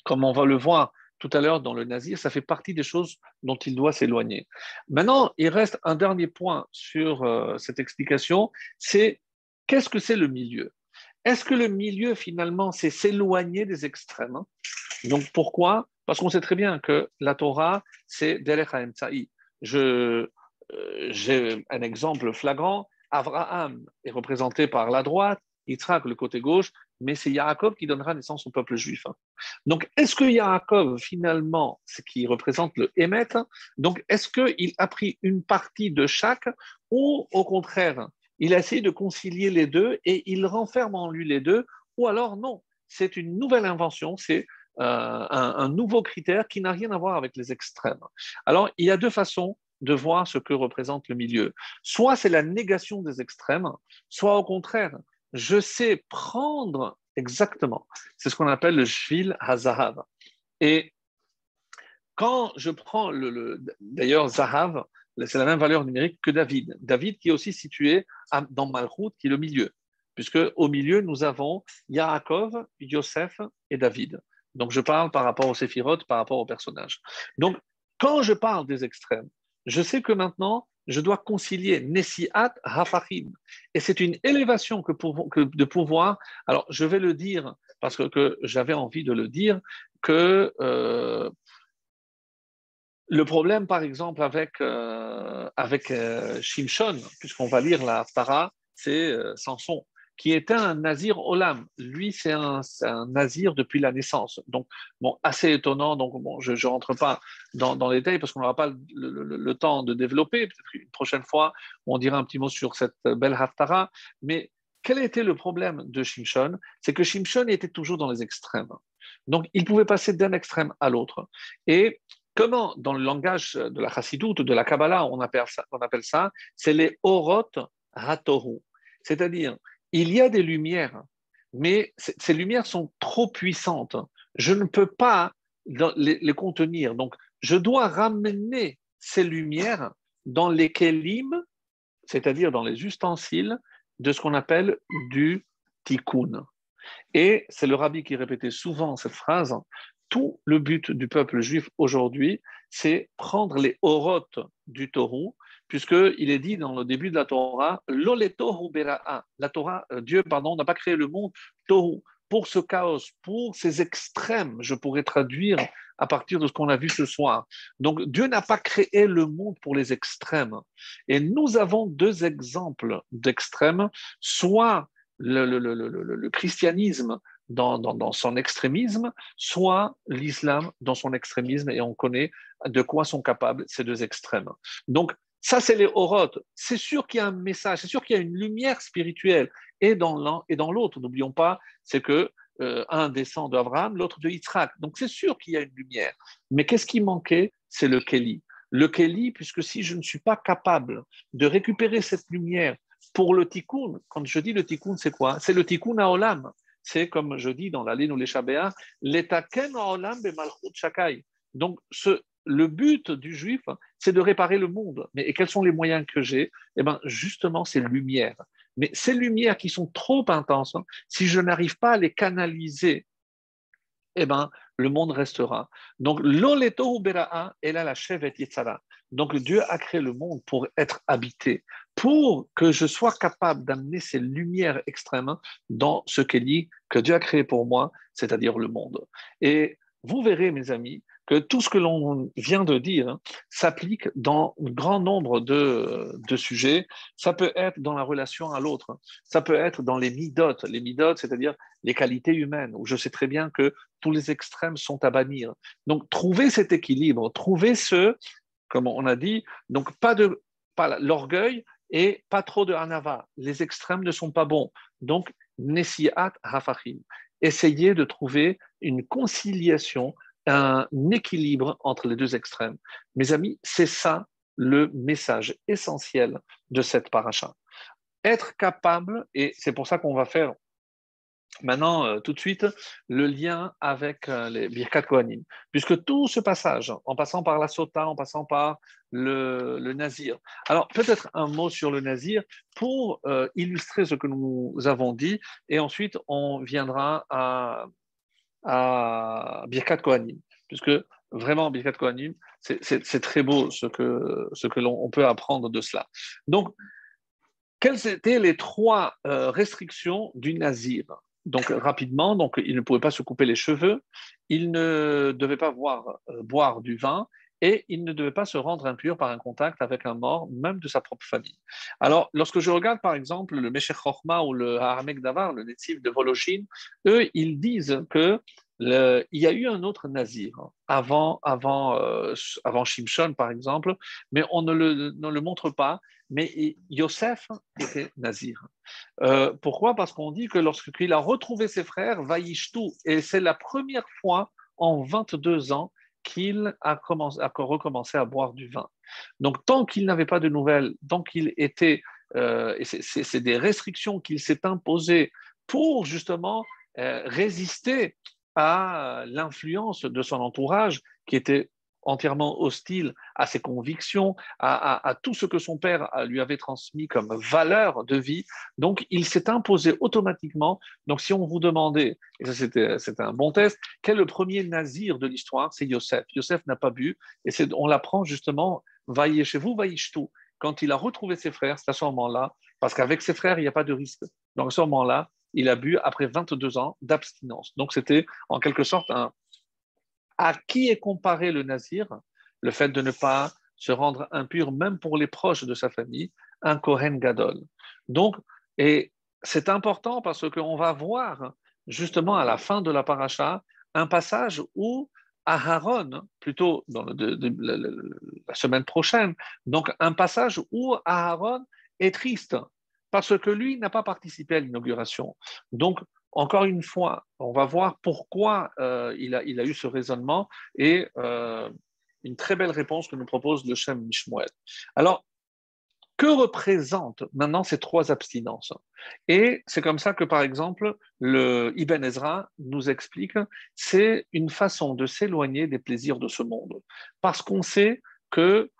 comme on va le voir tout à l'heure dans le nazir, ça fait partie des choses dont il doit s'éloigner. Maintenant, il reste un dernier point sur euh, cette explication, c'est qu'est-ce que c'est le milieu? Est-ce que le milieu, finalement, c'est s'éloigner des extrêmes? Donc pourquoi parce qu'on sait très bien que la Torah, c'est Derech Je, euh, j'ai un exemple flagrant. Abraham est représenté par la droite, Yitzhak le côté gauche, mais c'est Yaakov qui donnera naissance au peuple juif. Donc, est-ce que Yaakov, finalement, ce qui représente le Hémet, donc est-ce qu'il a pris une partie de chaque, ou au contraire, il a essayé de concilier les deux et il renferme en lui les deux, ou alors non, c'est une nouvelle invention, c'est euh, un, nouveau critère qui n'a rien à voir avec les extrêmes. Alors, il y a deux façons de voir ce que représente le milieu. Soit c'est la négation des extrêmes, soit au contraire, je sais prendre exactement. C'est ce qu'on appelle le shvil hazahav. Et quand je prends le, d'ailleurs zahav, c'est la même valeur numérique que David. David qui est aussi situé dans Malchut, qui est le milieu, puisque au milieu nous avons Yaakov, Yosef et David. Donc, je parle par rapport aux séphirotes, par rapport aux personnages. Donc, quand je parle des extrêmes, je sais que maintenant, je dois concilier Nessiat Hafachim. Et c'est une élévation que, de pouvoir. Alors, je vais le dire parce que, j'avais envie de le dire, que euh, le problème, par exemple, avec, euh, avec euh, Shimshon, puisqu'on va lire la Tara, c'est Samson qui était un nazir olam. Lui, c'est un, nazir depuis la naissance. Donc, bon, assez étonnant. Donc, bon, je ne rentre pas dans, les détails parce qu'on n'aura pas le, temps de développer. Peut-être une prochaine fois, on dira un petit mot sur cette belle haftara. Mais quel était le problème de Shimshon? C'est que Shimshon était toujours dans les extrêmes. Donc, il pouvait passer d'un extrême à l'autre. Et comment, dans le langage de la chassidoute, de la Kabbalah, on appelle ça, on appelle ça c'est les orot hatoru. C'est-à-dire, il y a des lumières, mais ces lumières sont trop puissantes. Je ne peux pas les, contenir. Donc, je dois ramener ces lumières dans les kelim, c'est-à-dire dans les ustensiles de ce qu'on appelle du tikkun. Et c'est le rabbi qui répétait souvent cette phrase tout le but du peuple juif aujourd'hui, c'est prendre les orotes du taureau puisqu'il est dit dans le début de la Torah, La Torah, euh, Dieu, pardon, n'a pas créé le monde tohu pour ce chaos, pour ces extrêmes, je pourrais traduire à partir de ce qu'on a vu ce soir. Donc Dieu n'a pas créé le monde pour les extrêmes. Et nous avons deux exemples d'extrêmes, soit le, christianisme dans, dans, son extrémisme, soit l'islam dans son extrémisme, et on connaît de quoi sont capables ces deux extrêmes. Donc ça, c'est les orotes. C'est sûr qu'il y a un message, c'est sûr qu'il y a une lumière spirituelle et dans l'un et dans l'autre. N'oublions pas, c'est que euh, un descend d'Abraham, l'autre de Yitzhak. Donc c'est sûr qu'il y a une lumière. Mais qu'est-ce qui manquait? C'est le Kéli. Le Kéli, puisque si je ne suis pas capable de récupérer cette lumière pour le tikkun, quand je dis le tikkun, c'est quoi? C'est le tikkun à Olam. c'est comme je dis dans la ligne ou les Shabéa, l'etaken olam bemalchut shakai. Donc, le but du juif, c'est de réparer le monde. Mais et quels sont les moyens que j'ai? Eh bien, justement, c'est lumière. Mais ces lumières qui sont trop intenses, hein, si je n'arrive pas à les canaliser, eh ben, le monde restera. Donc, l'oleto bera'a, et là, la chevet yitzara. Donc, Dieu a créé le monde pour être habité, pour que je sois capable d'amener ces lumières extrêmes dans ce qu'il dit que Dieu a créé pour moi, c'est-à-dire le monde. Et vous verrez, mes amis, que tout ce que l'on vient de dire s'applique dans un grand nombre de, sujets. Ça peut être dans la relation à l'autre, ça peut être dans les midotes, les midotes, c'est-à-dire les qualités humaines, où je sais très bien que tous les extrêmes sont à bannir. Donc, trouver cet équilibre, trouver ce, comme on a dit, donc pas de pas l'orgueil et pas trop de hanava. Les extrêmes ne sont pas bons. Donc, nesiat hafachim. Essayez de trouver une conciliation un équilibre entre les deux extrêmes. Mes amis, c'est ça le message essentiel de cette paracha. Être capable, et c'est pour ça qu'on va faire maintenant euh, tout de suite le lien avec euh, les Birkat Kohanim, puisque tout ce passage, en passant par la Sota, en passant par le, Nazir. Alors peut-être un mot sur le Nazir pour euh, illustrer ce que nous avons dit, et ensuite on viendra à à Birkat Kohanim, puisque vraiment Birkat Kohanim, c'est très beau ce que, l'on peut apprendre de cela. Donc, quelles étaient les trois euh, restrictions du nazir? Donc rapidement, donc il ne pouvait pas se couper les cheveux, il ne devait pas boire, euh, boire du vin et il ne devait pas se rendre impur par un contact avec un mort, même de sa propre famille. Alors, lorsque je regarde par exemple le Meshech Chochma ou le Haramek Davar, le natif de Voloshin, eux, ils disent que il y a eu un autre nazir avant, avant, euh, avant Shimshon, par exemple, mais on ne le, ne le montre pas. Mais Yosef était nazir. Euh, pourquoi? Parce qu'on dit que lorsqu'il a retrouvé ses frères, Vaishtu, et c'est la première fois en 22 ans qu'il a, commencé, a recommencé à boire du vin. Donc, tant qu'il n'avait pas de nouvelles, tant qu'il était, euh, c'est des restrictions qu'il s'est imposées pour justement euh, résister à l'influence de son entourage qui était entièrement hostile à ses convictions, à, tout ce que son père lui avait transmis comme valeur de vie. Donc, il s'est imposé automatiquement. Donc, si on vous demandait, et ça c'était, un bon test, quel est le premier nazir de l'histoire C'est Yosef. Yosef n'a pas bu, et on l'apprend justement, vaillez chez vous, vaillez tout. Quand il a retrouvé ses frères, c'est à ce moment-là, parce qu'avec ses frères, il n'y a pas de risque. Donc, à ce moment-là, il a bu après 22 ans d'abstinence. Donc, c'était en quelque sorte un, à qui est comparé le nazir? Le fait de ne pas se rendre impur, même pour les proches de sa famille, un Kohen Gadol. Donc, et c'est important parce qu'on va voir justement à la fin de la paracha un passage où Aharon, plutôt dans la semaine prochaine, donc un passage où Aharon est triste parce que lui n'a pas participé à l'inauguration. Donc, encore une fois, on va voir pourquoi euh, il, a, eu ce raisonnement et euh, une très belle réponse que nous propose le Shem Mishmoel. Alors, que représentent maintenant ces trois abstinences? Et c'est comme ça que, par exemple, le Ibn Ezra nous explique, c'est une façon de s'éloigner des plaisirs de ce monde, parce qu'on sait que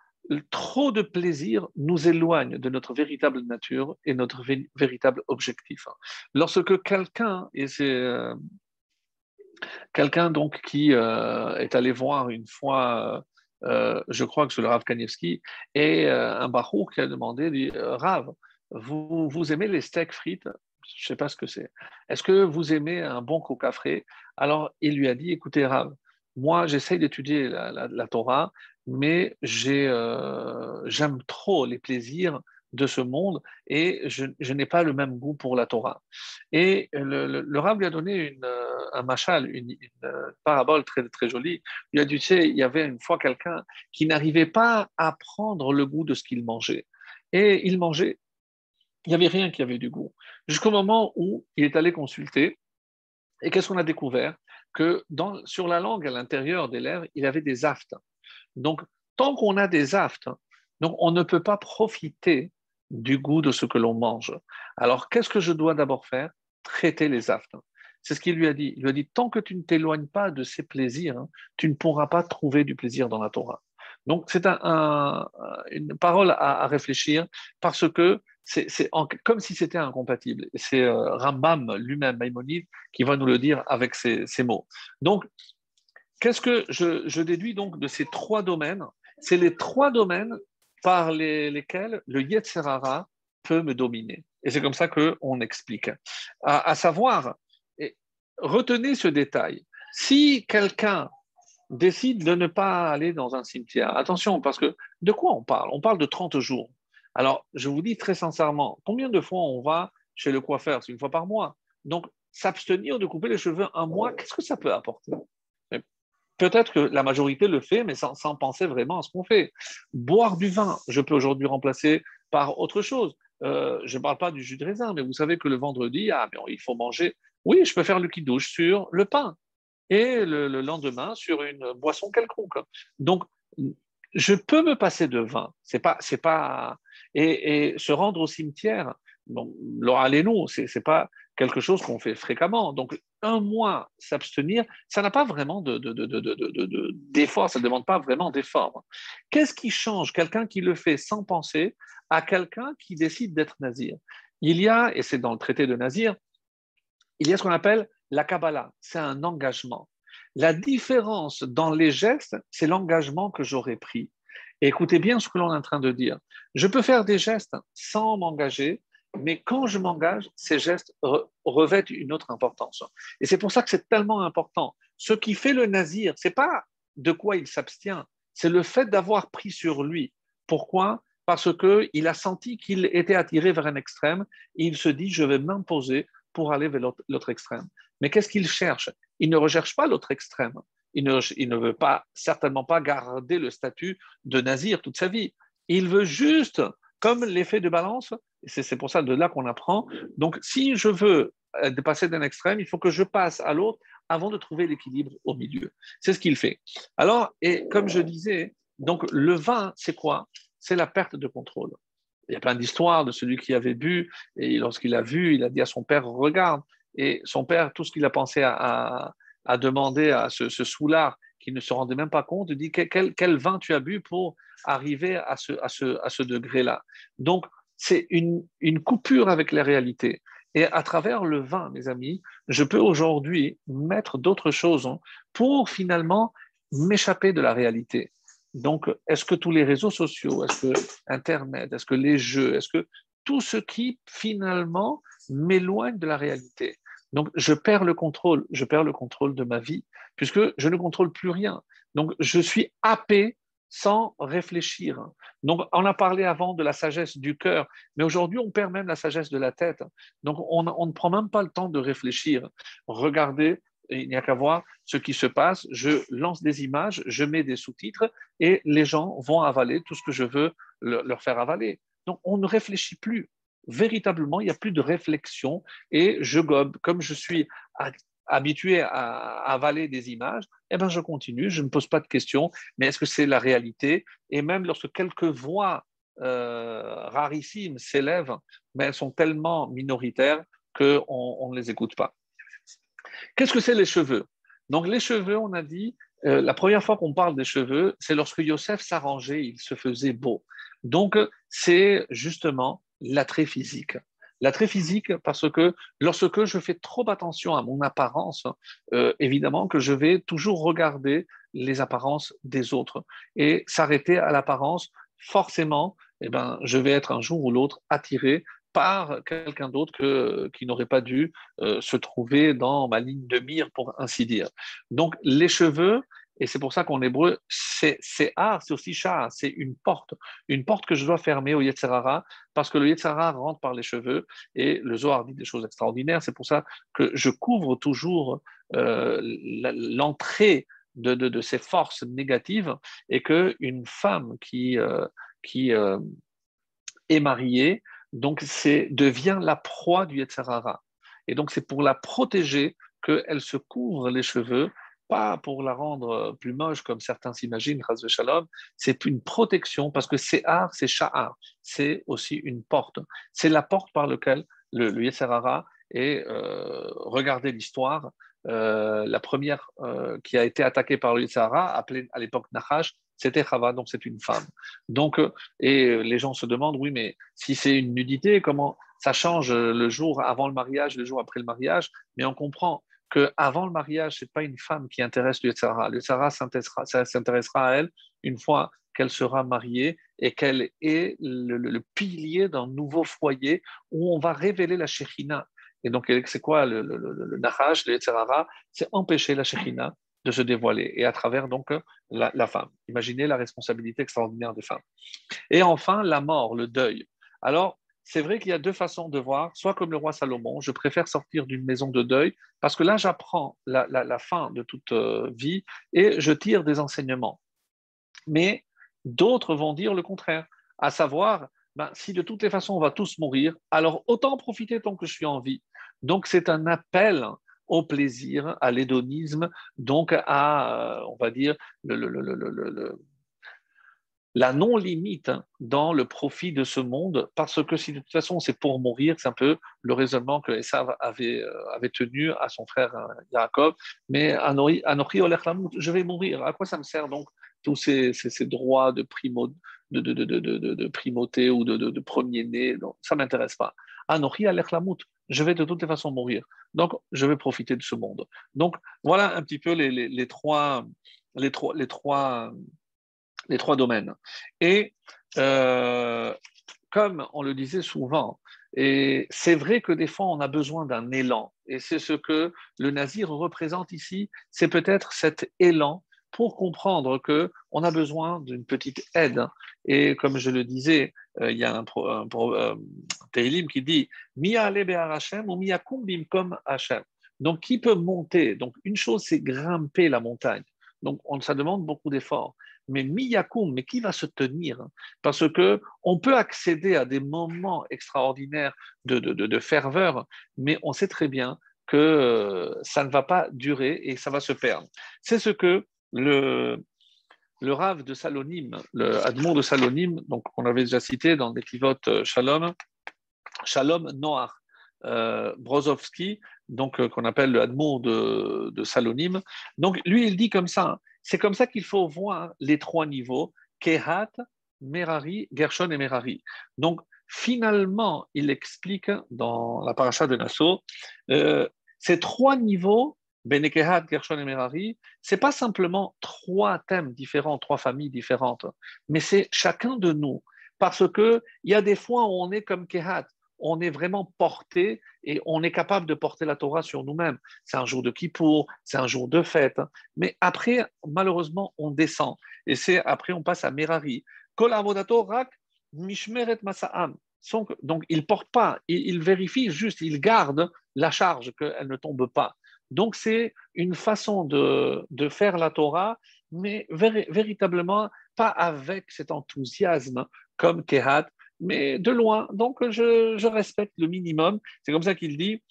trop de plaisir nous éloigne de notre véritable nature et notre véritable objectif. Lorsque quelqu'un, et c'est euh, quelqu'un donc qui euh, est allé voir une fois, euh, je crois que c'est le Rav Kanievski, et un barouk qui a demandé, dit, Rav, vous, vous aimez les steaks frites? Je ne sais pas ce que c'est. Est-ce que vous aimez un bon coca frais? Alors, il lui a dit, écoutez, Rav, moi, j'essaye d'étudier la, Torah, mais euh, j'aime trop les plaisirs de ce monde et je, n'ai pas le même goût pour la Torah. Et le, le, lui a donné une, un machal, une, parabole très, jolie. Il a dit, tu sais, il y avait une fois quelqu'un qui n'arrivait pas à prendre le goût de ce qu'il mangeait. Et il mangeait, il n'y avait rien qui avait du goût. Jusqu'au moment où il est allé consulter. Et qu'est-ce qu'on a découvert? Que sur la langue, à l'intérieur des lèvres, il avait des aftes. Donc, tant qu'on a des aftes, donc on ne peut pas profiter du goût de ce que l'on mange. Alors, qu'est-ce que je dois d'abord faire? Traiter les aftes. c'est ce qu'il lui a dit. Il lui a dit, tant que tu ne t'éloignes pas de ces plaisirs, hein, tu ne pourras pas trouver du plaisir dans la Torah. Donc, c'est une parole à, réfléchir parce que c'est comme si c'était incompatible. C'est euh, Rambam lui-même, Maïmonide, qui va nous le dire avec ces, mots. Donc, qu'est-ce que je, déduis donc de ces trois domaines? C'est les trois domaines par lesquels le Yetzerara peut me dominer. Et c'est comme ça qu'on explique. À, à savoir, retenez ce détail. Si quelqu'un décide de ne pas aller dans un cimetière. Attention, parce que de quoi on parle? On parle de 30 jours. Alors, je vous dis très sincèrement, combien de fois on va chez le coiffeur? C'est une fois par mois. Donc, s'abstenir de couper les cheveux un mois, qu'est-ce que ça peut apporter? Peut-être que la majorité le fait, mais sans, penser vraiment à ce qu'on fait. Boire du vin, je peux aujourd'hui remplacer par autre chose. Euh, je ne parle pas du jus de raisin, mais vous savez que le vendredi, ah, il faut manger. Oui, je peux faire le qui-douche sur le pain et le, lendemain sur une boisson quelconque. Donc, je peux me passer de vin. C'est pas, c'est pas, et, se rendre au cimetière. Bon, allez-nous, c'est, c'est pas quelque chose qu'on fait fréquemment. Donc, un mois s'abstenir, ça n'a pas vraiment de, d'effort, ça ne demande pas vraiment d'effort. Qu'est-ce qui change? Quelqu'un qui le fait sans penser à quelqu'un qui décide d'être nazir Il y a, et c'est dans le traité de nazir, il y a ce qu'on appelle la Kabbalah, c'est un engagement. La différence dans les gestes, c'est l'engagement que j'aurais pris. écoutez bien ce que l'on est en train de dire. Je peux faire des gestes sans m'engager, mais quand je m'engage, ces gestes revêtent une autre importance. Et c'est pour ça que c'est tellement important. Ce qui fait le nazir, c'est pas de quoi il s'abstient, c'est le fait d'avoir pris sur lui. Pourquoi? Parce qu'il a senti qu'il était attiré vers un extrême et il se dit je vais m'imposer pour aller vers l'autre extrême. Mais qu'est-ce qu'il cherche? Il ne recherche pas l'autre extrême. Il ne, veut pas, certainement pas garder le statut de nazir toute sa vie. Il veut juste, comme l'effet de balance, c'est pour ça de là qu'on apprend. Donc, si je veux euh, passer d'un extrême, il faut que je passe à l'autre avant de trouver l'équilibre au milieu. C'est ce qu'il fait. Alors, et comme je disais, donc le vin, c'est quoi? C'est la perte de contrôle. Il y a plein d'histoires de celui qui avait bu, et lorsqu'il a vu, il a dit à son père, regarde, et son père, tout ce qu'il a pensé à, demander à ce, soulard qui ne se rendait même pas compte, dit quel, vin tu as bu pour arriver à ce, à ce, degré-là? Donc, c'est une, coupure avec la réalité. Et à travers le vin, mes amis, je peux aujourd'hui mettre d'autres choses pour finalement m'échapper de la réalité. Donc, est-ce que tous les réseaux sociaux, est-ce que Internet, est-ce que les jeux, est-ce que tout ce qui finalement m'éloigne de la réalité? Donc, je perds le contrôle, je perds le contrôle de ma vie, puisque je ne contrôle plus rien. Donc, je suis happé sans réfléchir. Donc, on a parlé avant de la sagesse du cœur, mais aujourd'hui, on perd même la sagesse de la tête. Donc, on, ne prend même pas le temps de réfléchir. Regardez, il n'y a qu'à voir ce qui se passe. Je lance des images, je mets des sous-titres et les gens vont avaler tout ce que je veux leur faire avaler. Donc, on ne réfléchit plus véritablement, il n'y a plus de réflexion et je gobe. Comme je suis habitué à, avaler des images, eh ben je continue, je ne pose pas de questions, mais est-ce que c'est la réalité? Et même lorsque quelques voix euh, rarissimes s'élèvent, mais elles sont tellement minoritaires qu'on on ne les écoute pas. Qu'est-ce que c'est les cheveux? Donc les cheveux, on a dit, euh, la première fois qu'on parle des cheveux, c'est lorsque Yosef s'arrangeait, il se faisait beau. Donc c'est justement l'attrait physique. L'attrait physique parce que lorsque je fais trop attention à mon apparence, euh, évidemment que je vais toujours regarder les apparences des autres et s'arrêter à l'apparence, forcément, eh ben, je vais être un jour ou l'autre attiré par quelqu'un d'autre qui n'aurait pas dû euh, se trouver dans ma ligne de mire, pour ainsi dire. Donc les cheveux, et c'est pour ça qu'en hébreu, c'est A, c'est aussi Shah, c'est une porte, une porte que je dois fermer au Yetzerara, parce que le Yetzerara rentre par les cheveux, et le Zohar dit des choses extraordinaires. C'est pour ça que je couvre toujours euh, l'entrée de, ces forces négatives, et qu'une femme qui, euh, qui euh, est mariée, donc devient la proie du Yetzerara. Et donc c'est pour la protéger qu'elle se couvre les cheveux pas pour la rendre euh, plus moche comme certains s'imaginent, Shalom, c'est une protection parce que c'est art, c'est sha'ar, c'est aussi une porte. C'est la porte par laquelle le, le Yeserara est euh, regardez l'histoire, euh, la première qui a été attaquée par le Sahara, appelée à l'époque Nahash, c'était Chava, donc c'est une femme. Donc, et les gens se demandent, oui, mais si c'est une nudité, comment ça change le jour avant le mariage, le jour après le mariage? Mais on comprend que avant le mariage, c'est pas une femme qui intéresse le Sahara. Le s'intéressera à elle une fois qu'elle sera mariée et qu'elle est le, pilier d'un nouveau foyer où on va révéler la Shekhina. Et donc, c'est quoi le, le, le, Nahash, le C'est empêcher la Shekhina de se dévoiler et à travers donc la, femme. Imaginez la responsabilité extraordinaire des femmes. Et enfin, la mort, le deuil. Alors, c'est vrai qu'il y a deux façons de voir, soit comme le roi Salomon, je préfère sortir d'une maison de deuil, parce que là, j'apprends la, fin de toute euh, vie et je tire des enseignements. Mais d'autres vont dire le contraire, à savoir, ben, si de toutes les façons on va tous mourir, alors autant profiter tant que je suis en vie. Donc c'est un appel au plaisir, à l'hédonisme, donc à, euh, on va dire, la non-limite dans le profit de ce monde, parce que si de toute façon c'est pour mourir, c'est un peu le raisonnement que Esav avait, euh, avait tenu à son frère euh, Jacob, mais je vais mourir, à quoi ça me sert donc tous ces, droits de, primo, de, de, de, primauté ou de, premier-né, ça ne m'intéresse pas. Anochi je vais de toutes les façons mourir. Donc, je vais profiter de ce monde. Donc, voilà un petit peu les, les, trois, les, trois, les, trois, les trois domaines. Et euh, comme on le disait souvent, et c'est vrai que des fois, on a besoin d'un élan. Et c'est ce que le nazir représente ici, c'est peut-être cet élan pour comprendre que on a besoin d'une petite aide. Et comme je le disais, euh, il y a un, un, euh, qui dit Mia Hashem ou Mia kumbim comme Hashem. Donc, qui peut monter? Donc, une chose, c'est grimper la montagne. Donc, on, ça demande beaucoup d'efforts. Mais miyakum, mais qui va se tenir? Parce que on peut accéder à des moments extraordinaires de, ferveur, mais on sait très bien que euh, ça ne va pas durer et ça va se perdre. C'est ce que le, le de Salonim, le Admon de Salonim, donc on avait déjà cité dans les pivotes euh, Shalom, Shalom Noir, euh, Brozovski, donc euh, qu'on appelle le Admon de, de, Salonim. Donc lui, il dit comme ça, c'est comme ça qu'il faut voir les trois niveaux, Kehat, Merari, Gershon et Merari. Donc finalement, il explique dans la paracha de Nassau, ces trois niveaux Benekehat, Gershon et Merari, c'est pas simplement trois thèmes différents, trois familles différentes, mais c'est chacun de nous. Parce qu'il y a des fois où on est comme Kehat, on est vraiment porté et on est capable de porter la Torah sur nous-mêmes. C'est un jour de Kippour, c'est un jour de fête. Mais après, malheureusement, on descend. Et c'est après, on passe à Merari. Mishmeret. Donc, il ne porte pas, il vérifie juste, il garde la charge qu'elle ne tombe pas. Donc, c'est une façon de, faire la Torah, mais véritablement pas avec cet enthousiasme comme Kehat, mais de loin. Donc, je, respecte le minimum. C'est comme ça qu'il dit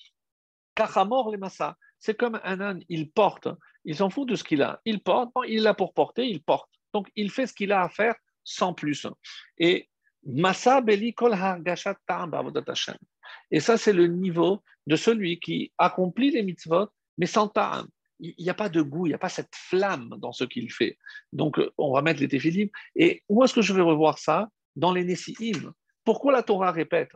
Kachamor les massa. C'est comme un âne, il porte. Il s'en fout de ce qu'il a. Il porte, il a pour porter, il porte. Donc, il fait ce qu'il a à faire sans plus. Et Massa Beli Et ça, c'est le niveau de celui qui accomplit les mitzvot mais sans ta'am. Il n'y a pas de goût, il n'y a pas cette flamme dans ce qu'il fait. Donc, on va mettre les téphilim. Et où est-ce que je vais revoir ça? Dans les Nessi'im. Pourquoi la Torah répète?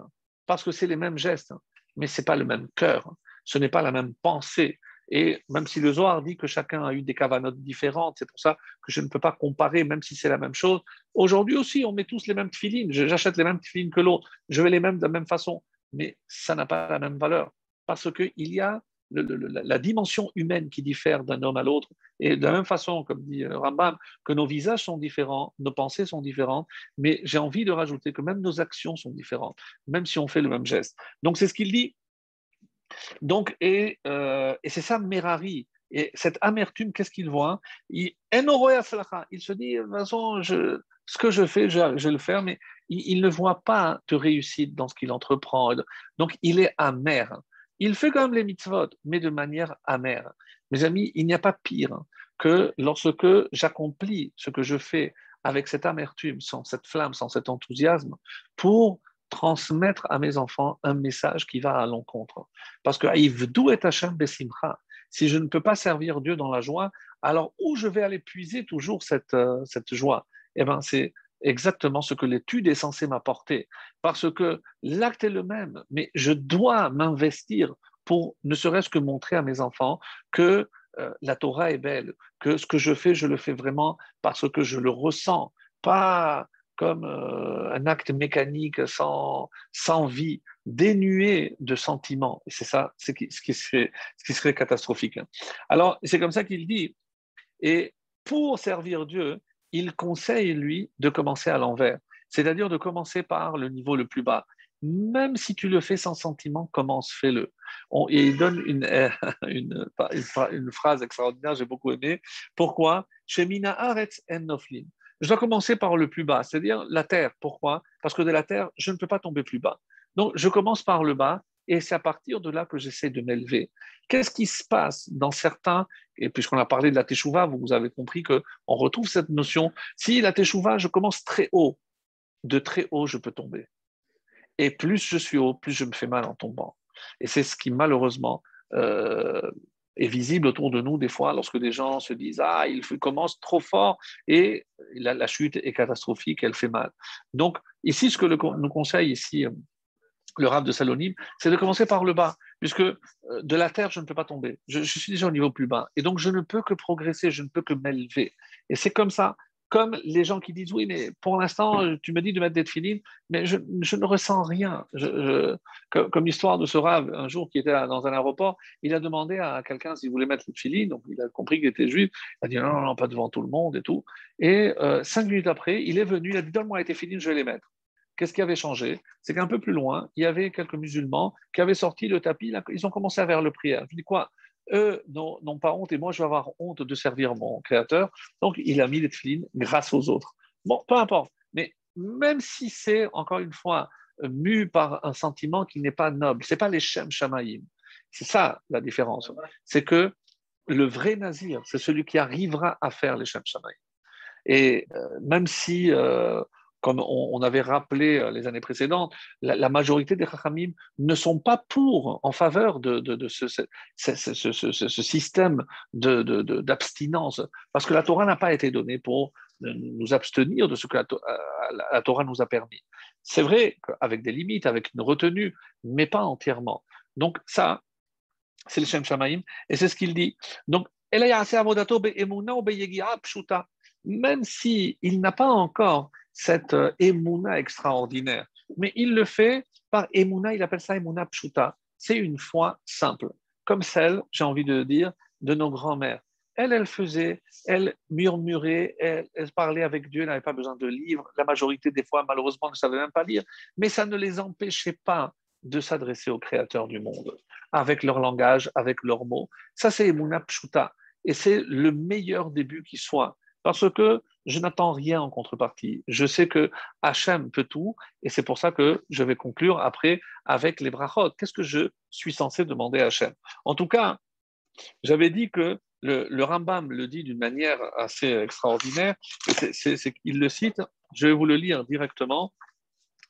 Parce que c'est les mêmes gestes, mais ce n'est pas le même cœur. Ce n'est pas la même pensée. Et même si le Zohar dit que chacun a eu des cavanotes différentes, c'est pour ça que je ne peux pas comparer, même si c'est la même chose. Aujourd'hui aussi, on met tous les mêmes tefilines. J'achète les mêmes tefilines que l'autre. Je vais les mêmes de la même façon. Mais ça n'a pas la même valeur. Parce qu'il y a la dimension humaine qui diffère d'un homme à l'autre. Et de la même façon, comme dit euh, Rambam, que nos visages sont différents, nos pensées sont différentes, mais j'ai envie de rajouter que même nos actions sont différentes, même si on fait le même geste. Donc c'est ce qu'il dit. Donc, et, euh, c'est ça Merari. Et cette amertume, qu'est-ce qu'il voit il, il se dit, de toute façon, ce que je fais, je, je vais le faire, mais il, il, ne voit pas de réussite dans ce qu'il entreprend. Donc, il est amer. Il fait quand même les mitzvot, mais de manière amère. Mes amis, il n'y a pas pire que lorsque j'accomplis ce que je fais avec cette amertume, sans cette flamme, sans cet enthousiasme, pour transmettre à mes enfants un message qui va à l'encontre. Parce que d'où est Hachem Besimcha? Si je ne peux pas servir Dieu dans la joie, alors où je vais aller puiser toujours cette, euh, cette joie? Eh bien, c'est exactement ce que l'étude est censée m'apporter. Parce que l'acte est le même, mais je dois m'investir pour ne serait-ce que montrer à mes enfants que euh, la Torah est belle, que ce que je fais, je le fais vraiment parce que je le ressens, pas comme euh, un acte mécanique sans, vie, dénué de sentiments. C'est ça ce qui serait catastrophique. Alors, c'est comme ça qu'il dit. Et pour servir Dieu, il conseille, lui, de commencer à l'envers, c'est-à-dire de commencer par le niveau le plus bas. Même si tu le fais sans sentiment, commence, fais-le. et il donne une, une, une, phrase extraordinaire, j'ai beaucoup aimé. Pourquoi? Shemina Aretz en. Je dois commencer par le plus bas, c'est-à-dire la terre. Pourquoi? Parce que de la terre, je ne peux pas tomber plus bas. Donc, je commence par le bas et c'est à partir de là que j'essaie de m'élever. Qu'est-ce qui se passe dans certains, et puisqu'on a parlé de la teshuva, vous avez compris qu'on retrouve cette notion, si la teshuva, je commence très haut, de très haut, je peux tomber. Et plus je suis haut, plus je me fais mal en tombant. Et c'est ce qui, malheureusement, euh, est visible autour de nous des fois lorsque des gens se disent Ah, il commence trop fort et la, chute est catastrophique, elle fait mal. Donc, ici, ce que nous conseille ici euh, le rab de Salonim, c'est de commencer par le bas, puisque euh, de la terre, je ne peux pas tomber. Je, suis déjà au niveau plus bas. Et donc, je ne peux que progresser, je ne peux que m'élever. Et c'est comme ça comme les gens qui disent oui, mais pour l'instant, tu me dis de mettre des tefilines, mais je, ne ressens rien. comme, l'histoire de ce rave, un jour qui était dans un aéroport, il a demandé à quelqu'un s'il voulait mettre les tefilines, donc il a compris qu'il était juif, il a dit non, non, pas devant tout le monde et tout. Et euh, cinq minutes après, il est venu, il a dit donne-moi les tefilines, je vais les mettre. Qu'est-ce qui avait changé? C'est qu'un peu plus loin, il y avait quelques musulmans qui avaient sorti le tapis, ils ont commencé à faire le prière. Je dis quoi? Eux n'ont pas honte et moi je vais avoir honte de servir mon créateur. Donc il a mis les tefilines grâce aux autres. Bon, peu importe. Mais même si c'est, encore une fois, mu par un sentiment qui n'est pas noble, c'est pas les Shem Shamaïm. C'est ça la différence. C'est que le vrai nazir, c'est celui qui arrivera à faire les Shem Shamaïm. Et euh, même si euh, comme on, avait rappelé euh, les années précédentes, la, majorité des Chachamim ne sont pas pour, en faveur de, ce, système d'abstinence, parce que la Torah n'a pas été donnée pour nous abstenir de ce que la, Torah nous a permis. C'est vrai qu'avec des limites, avec une retenue, mais pas entièrement. Donc ça, c'est le Shem Shamaim, et c'est ce qu'il dit. Donc, même s'il n'a pas encore cette émouna euh, extraordinaire. Mais il le fait par émouna, il appelle ça émouna pshuta. C'est une foi simple, comme celle, j'ai envie de dire, de nos grands-mères. Elle, elle faisait, elle murmurait, elle, parlait avec Dieu, elle n'avait pas besoin de livres. La majorité des fois, malheureusement, ne savait même pas lire, mais ça ne les empêchait pas de s'adresser au Créateur du monde, avec leur langage, avec leurs mots. Ça, c'est Emouna Pshuta. Et c'est le meilleur début qui soit. Parce que je n'attends rien en contrepartie. Je sais que Hachem peut tout, et c'est pour ça que je vais conclure après avec les brachot. Qu'est-ce que je suis censé demander à Hachem? En tout cas, j'avais dit que le, Rambam le dit d'une manière assez extraordinaire, c'est qu'il le cite, je vais vous le lire directement,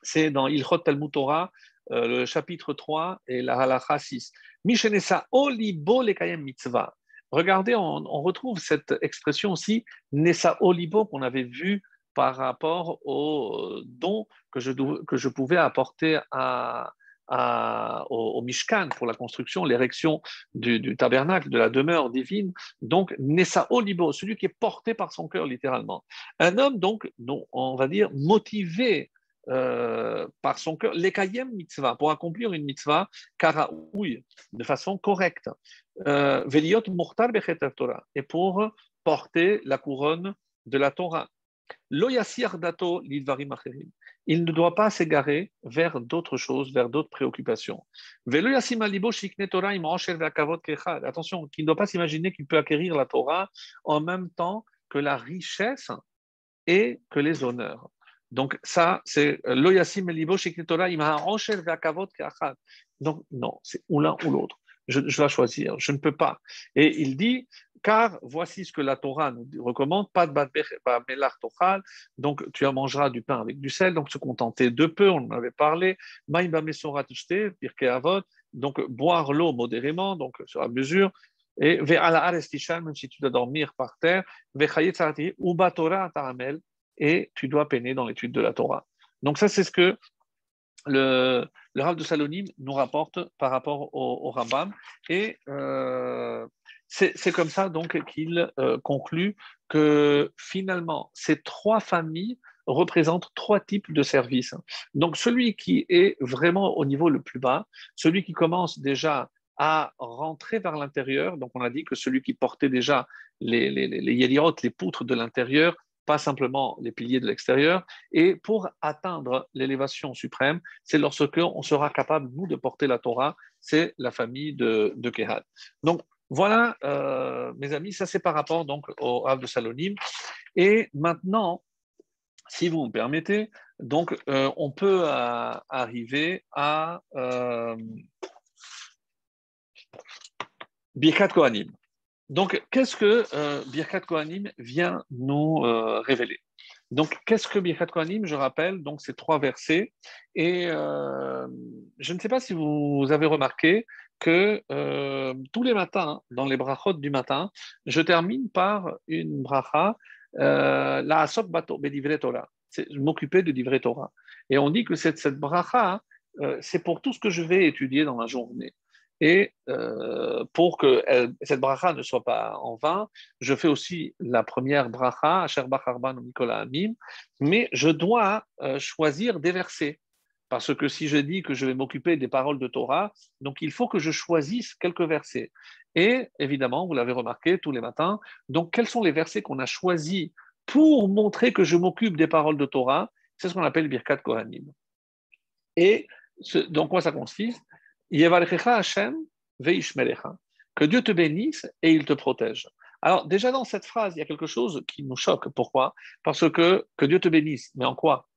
c'est dans Ilchot Talmud euh, le chapitre 3 et la halacha 6. Mishenesa olibo lekayem mitzvah. Regardez, on, retrouve cette expression aussi, Nessa Olibo, qu'on avait vu par rapport au don que je, pouvais apporter au, Mishkan pour la construction, l'érection du, tabernacle, de la demeure divine. Donc, Nessa Olibo, celui qui est porté par son cœur littéralement. Un homme, donc, on va dire, motivé euh, par son cœur, l'ekayem mitzvah, pour accomplir une mitzvah, karaoui, de façon correcte. Euh, veliot murtar Torah, et pour porter la couronne de la Torah. Dato. Il ne doit pas s'égarer vers d'autres choses, vers d'autres préoccupations. Attention, qu'il ne doit pas s'imaginer qu'il peut acquérir la Torah en même temps que la richesse et que les honneurs. Donc, ça, c'est euh, Loyasim Elibo Torah, Donc, non, c'est ou l'un ou l'autre. Je, je, dois choisir, je ne peux pas. Et il dit car voici ce que la Torah nous recommande, pas de mélar tochal, donc tu en mangeras du pain avec du sel, donc se contenter de peu, on en avait parlé, donc boire l'eau modérément, donc sur la mesure, et même si tu dois dormir par terre, uba Torah et tu dois peiner dans l'étude de la Torah. Donc ça, c'est ce que le, le Rav de Salonim nous rapporte par rapport au, Rambam. Et euh, c'est comme ça donc qu'il euh, conclut que finalement, ces trois familles représentent trois types de services. Donc celui qui est vraiment au niveau le plus bas, celui qui commence déjà à rentrer vers l'intérieur, donc on a dit que celui qui portait déjà les, les, les, les poutres de l'intérieur, pas simplement les piliers de l'extérieur. Et pour atteindre l'élévation suprême, c'est lorsque on sera capable, nous, de porter la Torah, c'est la famille de, de Kehat. Donc, voilà, euh, mes amis, ça c'est par rapport donc au Rav de Salonim. Et maintenant, si vous me permettez, donc euh, on peut euh, arriver à Birkat Kohanim. Donc, qu'est-ce que euh, Birkat Kohanim vient nous euh, révéler? Donc, qu'est-ce que Birkat Kohanim Je rappelle, donc ces trois versets. Et euh, je ne sais pas si vous avez remarqué que tous les matins, dans les brachot du matin, je termine par une bracha, la asok bato Torah. Je m'occuper de livrer Torah. Et on dit que cette, cette bracha, c'est pour tout ce que je vais étudier dans la journée. Et euh, pour que cette bracha ne soit pas en vain, je fais aussi la première bracha, Asher Bacharban ou Nicolas Amim, mais je dois euh, choisir des versets. Parce que si je dis que je vais m'occuper des paroles de Torah, donc il faut que je choisisse quelques versets. Et évidemment, vous l'avez remarqué tous les matins, donc quels sont les versets qu'on a choisis pour montrer que je m'occupe des paroles de Torah? C'est ce qu'on appelle Birkat Kohanim. Et donc, quoi ça consiste? Que Dieu te bénisse et il te protège. Alors, déjà dans cette phrase, il y a quelque chose qui nous choque. Pourquoi? Parce que que Dieu te bénisse, mais en quoi?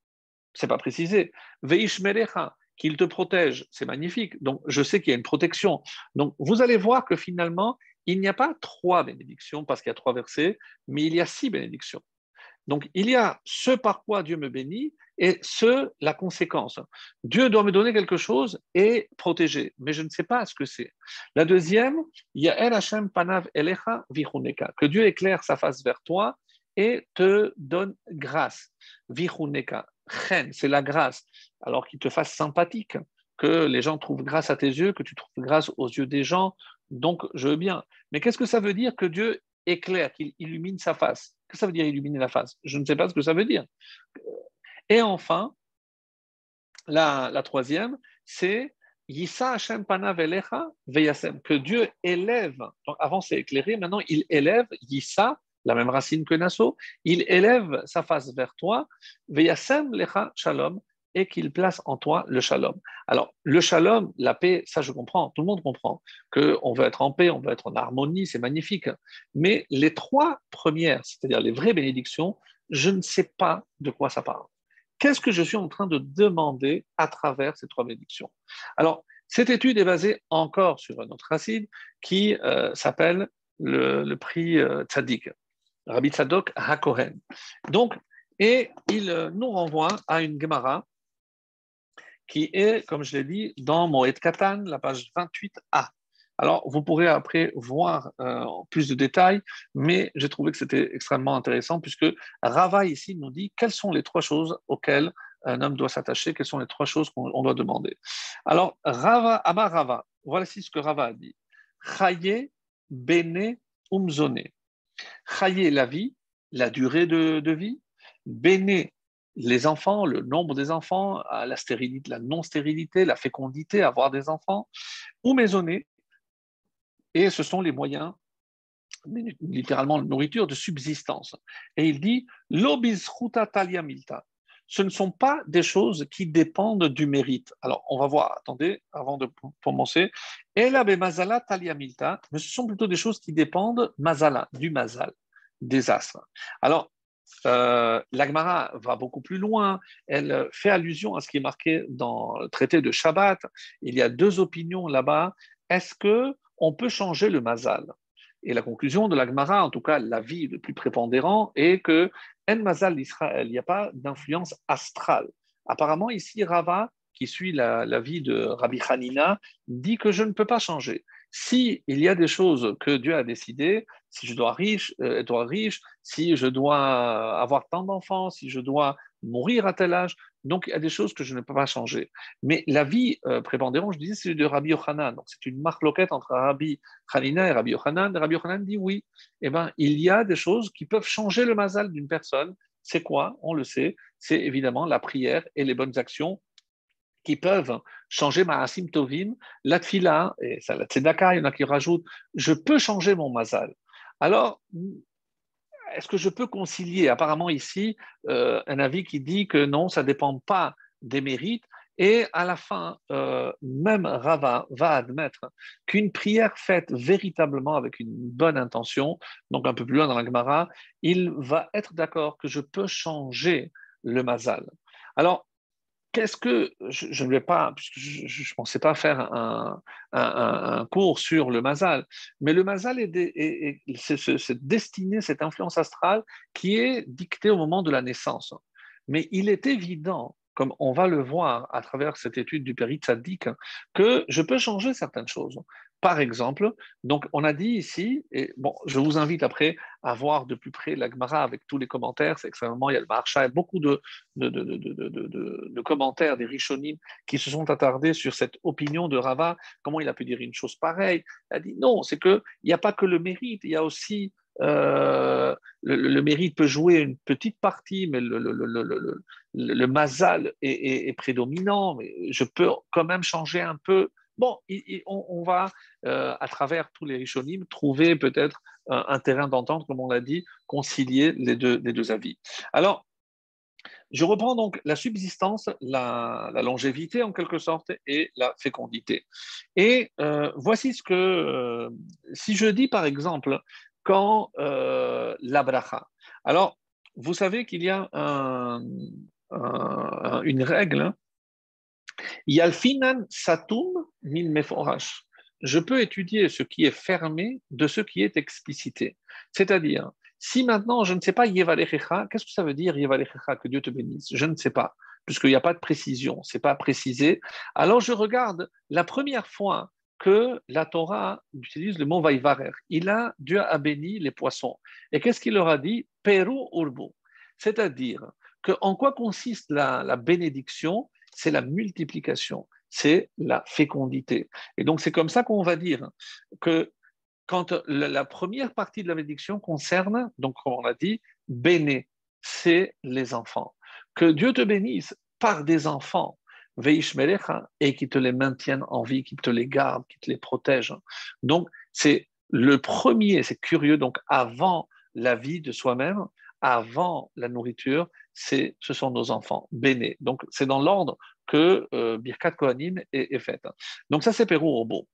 C'est pas précisé. qu'il te protège, c'est magnifique. Donc, je sais qu'il y a une protection. Donc, vous allez voir que finalement, il n'y a pas trois bénédictions parce qu'il y a trois versets, mais il y a six bénédictions. Donc, il y a ce par quoi Dieu me bénit et ce, la conséquence. Dieu doit me donner quelque chose et protéger, mais je ne sais pas ce que c'est. La deuxième, il y a El Hashem Panav Elecha Vichuneka, que Dieu éclaire sa face vers toi et te donne grâce. Vichuneka, Chen, c'est la grâce. Alors qu'il te fasse sympathique, que les gens trouvent grâce à tes yeux, que tu trouves grâce aux yeux des gens. Donc, je veux bien. Mais qu'est-ce que ça veut dire que Dieu éclaire, qu'il illumine sa face? Que ça veut dire illuminer la face? Je ne sais pas ce que ça veut dire. Et enfin, la, troisième, c'est Yissa Hashem Pana Veyasem, que Dieu élève. Donc avant c'est éclairé, maintenant il élève Yissa, la même racine que Nasso, il élève sa face vers toi, Veyasem Lecha Shalom, et qu'il place en toi le shalom. Alors, le shalom, la paix, ça je comprends, tout le monde comprend qu'on veut être en paix, on veut être en harmonie, c'est magnifique. Mais les trois premières, c'est-à-dire les vraies bénédictions, je ne sais pas de quoi ça parle. Qu'est-ce que je suis en train de demander à travers ces trois bénédictions? Alors, cette étude est basée encore sur un autre racine qui euh, s'appelle le, prix euh, Tzadik, Rabbi Tzadok HaKohen. Donc, et il euh, nous renvoie à une Gemara qui est, comme je l'ai dit, dans Moed Katan, la page 28a. Alors, vous pourrez après voir euh, plus de détails, mais j'ai trouvé que c'était extrêmement intéressant puisque Rava ici nous dit quelles sont les trois choses auxquelles un homme doit s'attacher, quelles sont les trois choses qu'on doit demander. Alors, Rava, Amar Rava, voici ce que Rava a dit. Chaye, bene, umzone. Chaye, la vie, la durée de, vie. Bene, les enfants, le nombre des enfants, la stérilité, la non-stérilité, la fécondité, avoir des enfants. Ou et ce sont les moyens, littéralement nourriture, de subsistance. Et il dit talia milta. Ce ne sont pas des choses qui dépendent du mérite. Alors, on va voir, attendez, avant de commencer. Talia milta, mais ce sont plutôt des choses qui dépendent mazala, du mazal, des astres. Alors, euh, l'Agmara va beaucoup plus loin. Elle fait allusion à ce qui est marqué dans le traité de Shabbat. Il y a deux opinions là-bas. Est-ce que on peut changer le mazal? Et la conclusion de la Gemara, en tout cas l'avis le plus prépondérant, est que En Mazal d'Israël, il n'y a pas d'influence astrale. Apparemment, ici, Rava, qui suit la, vie de Rabbi Hanina, dit que je ne peux pas changer. Si il y a des choses que Dieu a décidées, si je dois riche, euh, être riche, si je dois avoir tant d'enfants, si je dois mourir à tel âge, donc il y a des choses que je ne peux pas changer. Mais la vie euh, je disais, c'est de Rabbi Yochanan. Donc c'est une marque loquette entre Rabbi Hanina et Rabbi Yochanan. Rabbi Yochanan dit oui. Eh bien, il y a des choses qui peuvent changer le mazal d'une personne. C'est quoi? On le sait. C'est évidemment la prière et les bonnes actions qui peuvent changer ma asim la tfila, et ça, la tzedaka, il y en a qui rajoutent, je peux changer mon mazal. Alors, est-ce que je peux concilier? Apparemment ici, euh, un avis qui dit que non, ça ne dépend pas des mérites. Et à la fin, euh, même Rava va admettre qu'une prière faite véritablement avec une bonne intention, donc un peu plus loin dans la Gemara, il va être d'accord que je peux changer le mazal. Alors, qu'est-ce que je, ne vais pas, je ne pensais pas faire un, cours sur le mazal, mais le mazal est, cette destinée, cette influence astrale qui est dictée au moment de la naissance. Mais il est évident, comme on va le voir à travers cette étude du périt que je peux changer certaines choses. Par exemple, donc on a dit ici, et bon, je vous invite après à voir de plus près la Gemara avec tous les commentaires, c'est extrêmement, il y a le Marsha, il y a beaucoup de, de, commentaires des Rishonim qui se sont attardés sur cette opinion de Rava, comment il a pu dire une chose pareille? Il a dit non, c'est qu'il n'y a pas que le mérite, il y a aussi euh, le, mérite peut jouer une petite partie, mais le, le mazal est, est, prédominant. Mais je peux quand même changer un peu Bon, on, va, euh, à travers tous les Rishonim, trouver peut-être un, terrain d'entente, comme on l'a dit, concilier les deux, les deux avis. Alors, je reprends donc la subsistance, la, longévité en quelque sorte et la fécondité. Et euh, voici ce que, euh, si je dis par exemple, quand euh, alors vous savez qu'il y a une règle Satum meforash. Je peux étudier ce qui est fermé de ce qui est explicité. C'est-à-dire, si maintenant je ne sais pas Yevalechecha, qu'est-ce que ça veut dire Yevalechecha, que Dieu te bénisse? Je ne sais pas, puisqu'il n'y a pas de précision, ce n'est pas précisé. Alors je regarde la première fois que la Torah utilise le mot Vaivarer. Il a, Dieu a béni les poissons. Et qu'est-ce qu'il leur a dit? Peru urbu. C'est-à-dire que en quoi consiste la bénédiction? C'est la multiplication, c'est la fécondité. Et donc c'est comme ça qu'on va dire que quand la, première partie de la bénédiction concerne, donc comme on l'a dit, béné, c'est les enfants. Que Dieu te bénisse par des enfants, et qui te les maintiennent en vie, qui te les garde, qui te les protège. Donc c'est le premier, c'est curieux, donc avant la vie de soi-même, avant la nourriture, c'est, ce sont nos enfants, béné. Donc, c'est dans l'ordre que euh, Birkat Kohanim est, faite. Donc, ça, c'est Pérou Robo.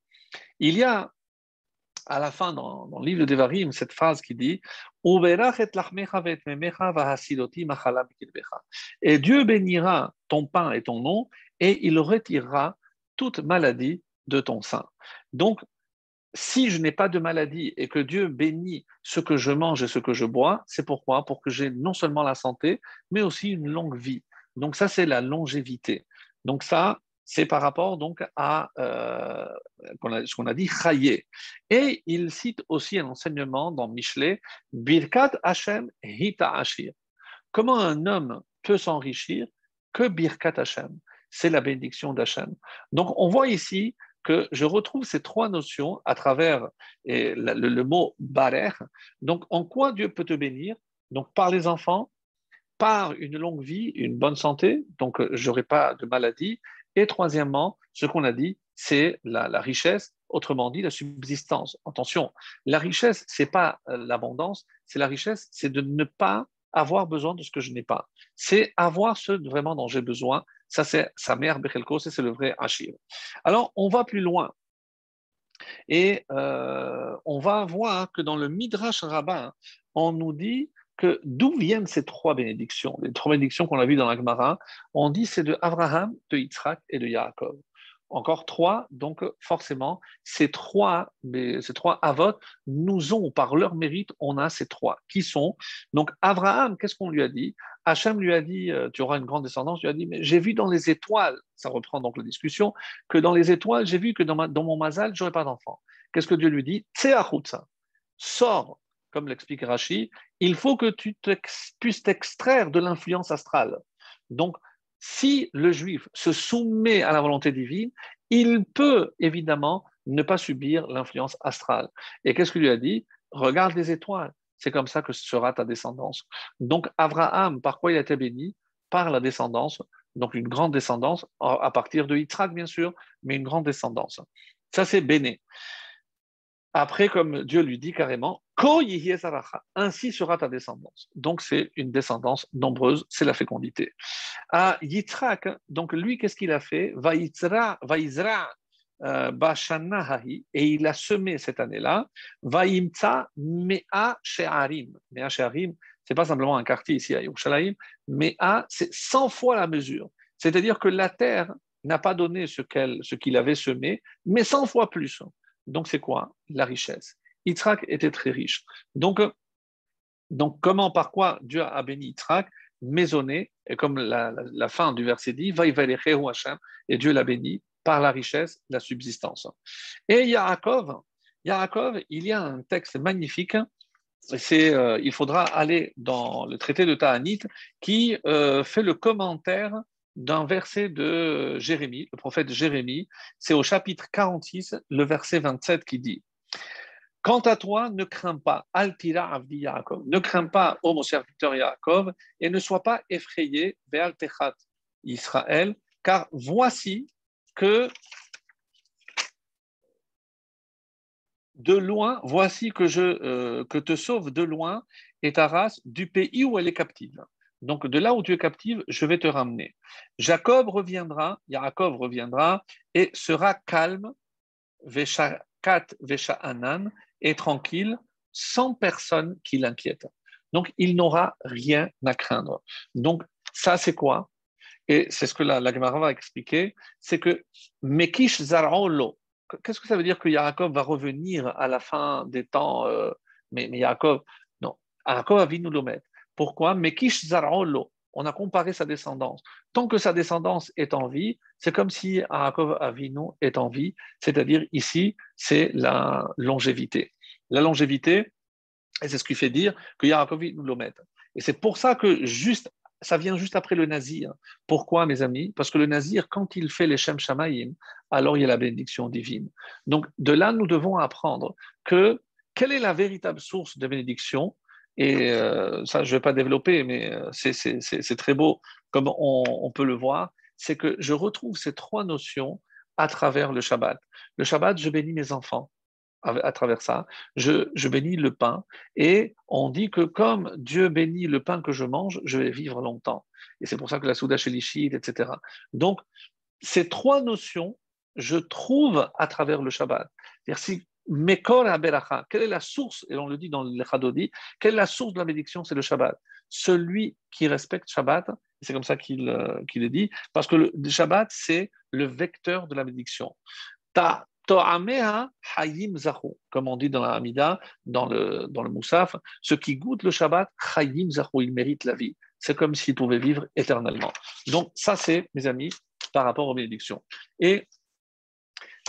Il y a à la fin, dans, le livre de Devarim, cette phrase qui dit Et Dieu bénira ton pain et ton nom, et il retirera toute maladie de ton sein. Donc, si je n'ai pas de maladie et que Dieu bénit ce que je mange et ce que je bois, c'est pourquoi? Pour que j'ai non seulement la santé, mais aussi une longue vie. Donc ça, c'est la longévité. Donc ça, c'est par rapport donc à euh, ce qu'on a dit chayé. Et il cite aussi un enseignement dans Michelet, Birkat Hashem Hita Ashir. Comment un homme peut s'enrichir que Birkat Hashem? C'est la bénédiction d'Hashem. Donc on voit ici que je retrouve ces trois notions à travers le, mot barer. Donc, en quoi Dieu peut te bénir? Donc, par les enfants, par une longue vie, une bonne santé, donc je n'aurai pas de maladie. Et troisièmement, ce qu'on a dit, c'est la, la, richesse, autrement dit la subsistance. Attention, la richesse, c'est pas euh, l'abondance, c'est la richesse, c'est de ne pas avoir besoin de ce que je n'ai pas. C'est avoir ce vraiment dont j'ai besoin, ça, c'est sa mère Bechelko, c'est le vrai Achir. Alors, on va plus loin. Et euh, on va voir que dans le Midrash rabbin, on nous dit que d'où viennent ces trois bénédictions? Les trois bénédictions qu'on a vues dans la Gemara, on dit c'est de Abraham, de Yitzhak et de Yaakov. encore trois, donc forcément, ces trois, ces trois nous ont, par leur mérite, on a ces trois, qui sont, donc Abraham, qu'est-ce qu'on lui a dit? Hachem lui a dit, euh, tu auras une grande descendance, lui a dit, mais j'ai vu dans les étoiles, ça reprend donc la discussion, que dans les étoiles, j'ai vu que dans, mon mazal, j'aurais pas d'enfant. Qu'est-ce que Dieu lui dit? Sors, comme l'explique Rashi, il faut que tu puisses t'extraire de l'influence astrale. Donc, si le juif se soumet à la volonté divine, il peut évidemment ne pas subir l'influence astrale. Et qu'est-ce qu'il lui a dit? Regarde les étoiles, c'est comme ça que sera ta descendance. Donc Abraham, par quoi il a été béni? Par la descendance, donc une grande descendance, à partir de Yitzhak bien sûr, mais une grande descendance. Ça c'est béni. Après, comme Dieu lui dit carrément, ainsi sera ta descendance. Donc, c'est une descendance nombreuse, c'est la fécondité. À Yitzhak, donc lui, qu'est-ce qu'il a fait? Euh, et il a semé cette année-là, Vaimtsa Mea She'arim. Mea She'arim, c'est pas simplement un quartier ici à Yerushalayim, Mea, c'est 100 fois la mesure. C'est-à-dire que la terre n'a pas donné ce qu'il avait semé, mais 100 fois plus. Donc, c'est quoi La richesse? Yitzhak était très riche. Donc, donc comment, par quoi Dieu a béni Yitzhak? Maisonné, et comme la, fin du verset dit, et Dieu l'a béni par la richesse, la subsistance. Et Yaakov, Yaakov, il y a un texte magnifique. C'est, euh, il faudra aller dans le traité de Ta'anit qui euh, fait le commentaire d'un verset de Jérémie, le prophète Jérémie. C'est au chapitre 46, le verset 27 qui dit Quant à toi, ne crains pas, Altira Avdi Yaakov, ne crains pas, ô mon serviteur Yaakov, et ne sois pas effrayé, Be'al Techat Israël, car voici que de loin, voici que je euh, te sauve de loin et ta race du pays où elle est captive. Donc de là où tu es captive, je vais te ramener. Jacob reviendra, Yaakov reviendra et sera calme, Veshakat Vesha'anan, et tranquille, sans personne qui l'inquiète. Donc, il n'aura rien à craindre. Donc, ça, c'est quoi? Et c'est ce que la, la Gemara va expliquer c'est que Mekish Zarolo, qu'est-ce que ça veut dire que Yaakov va revenir à la fin des temps euh, mais, Yaakov, non, Yaakov va nous le mettre. Pourquoi? Mekish Zarolo, on a comparé sa descendance. Tant que sa descendance est en vie, c'est comme si Yaakov Avinu est en vie, c'est-à-dire ici, c'est la longévité. La longévité, et c'est ce qui fait dire que Yaakov nous le met. Et c'est pour ça que juste, ça vient juste après le nazir. Pourquoi, mes amis? Parce que le nazir, quand il fait les Shem Shamayim, alors il y a la bénédiction divine. Donc de là, nous devons apprendre que quelle est la véritable source de bénédiction et euh, ça, je ne vais pas développer, mais euh, c'est très beau, comme on, peut le voir, c'est que je retrouve ces trois notions à travers le Shabbat. Le Shabbat, je bénis mes enfants à, travers ça. Je, bénis le pain. Et on dit que comme Dieu bénit le pain que je mange, je vais vivre longtemps. Et c'est pour ça que la Souda Shelishid, etc. Donc, ces trois notions, je trouve à travers le Shabbat. C'est-à-dire, si Mekor Aberacha. Quelle est la source Et on le dit dans le Chadodi. Quelle est la source de la bénédiction C'est le Shabbat. Celui qui respecte Shabbat, c'est comme ça qu'il euh, est dit, parce que le Shabbat, c'est le vecteur de la bénédiction. Ta hayim zahu, comme on dit dans la Hamida, dans le, dans le Moussaf, ceux qui goûtent le Shabbat, hayim zahu, ils méritent la vie. C'est comme s'ils pouvaient vivre éternellement. Donc, ça, c'est, mes amis, par rapport aux bénédictions. Et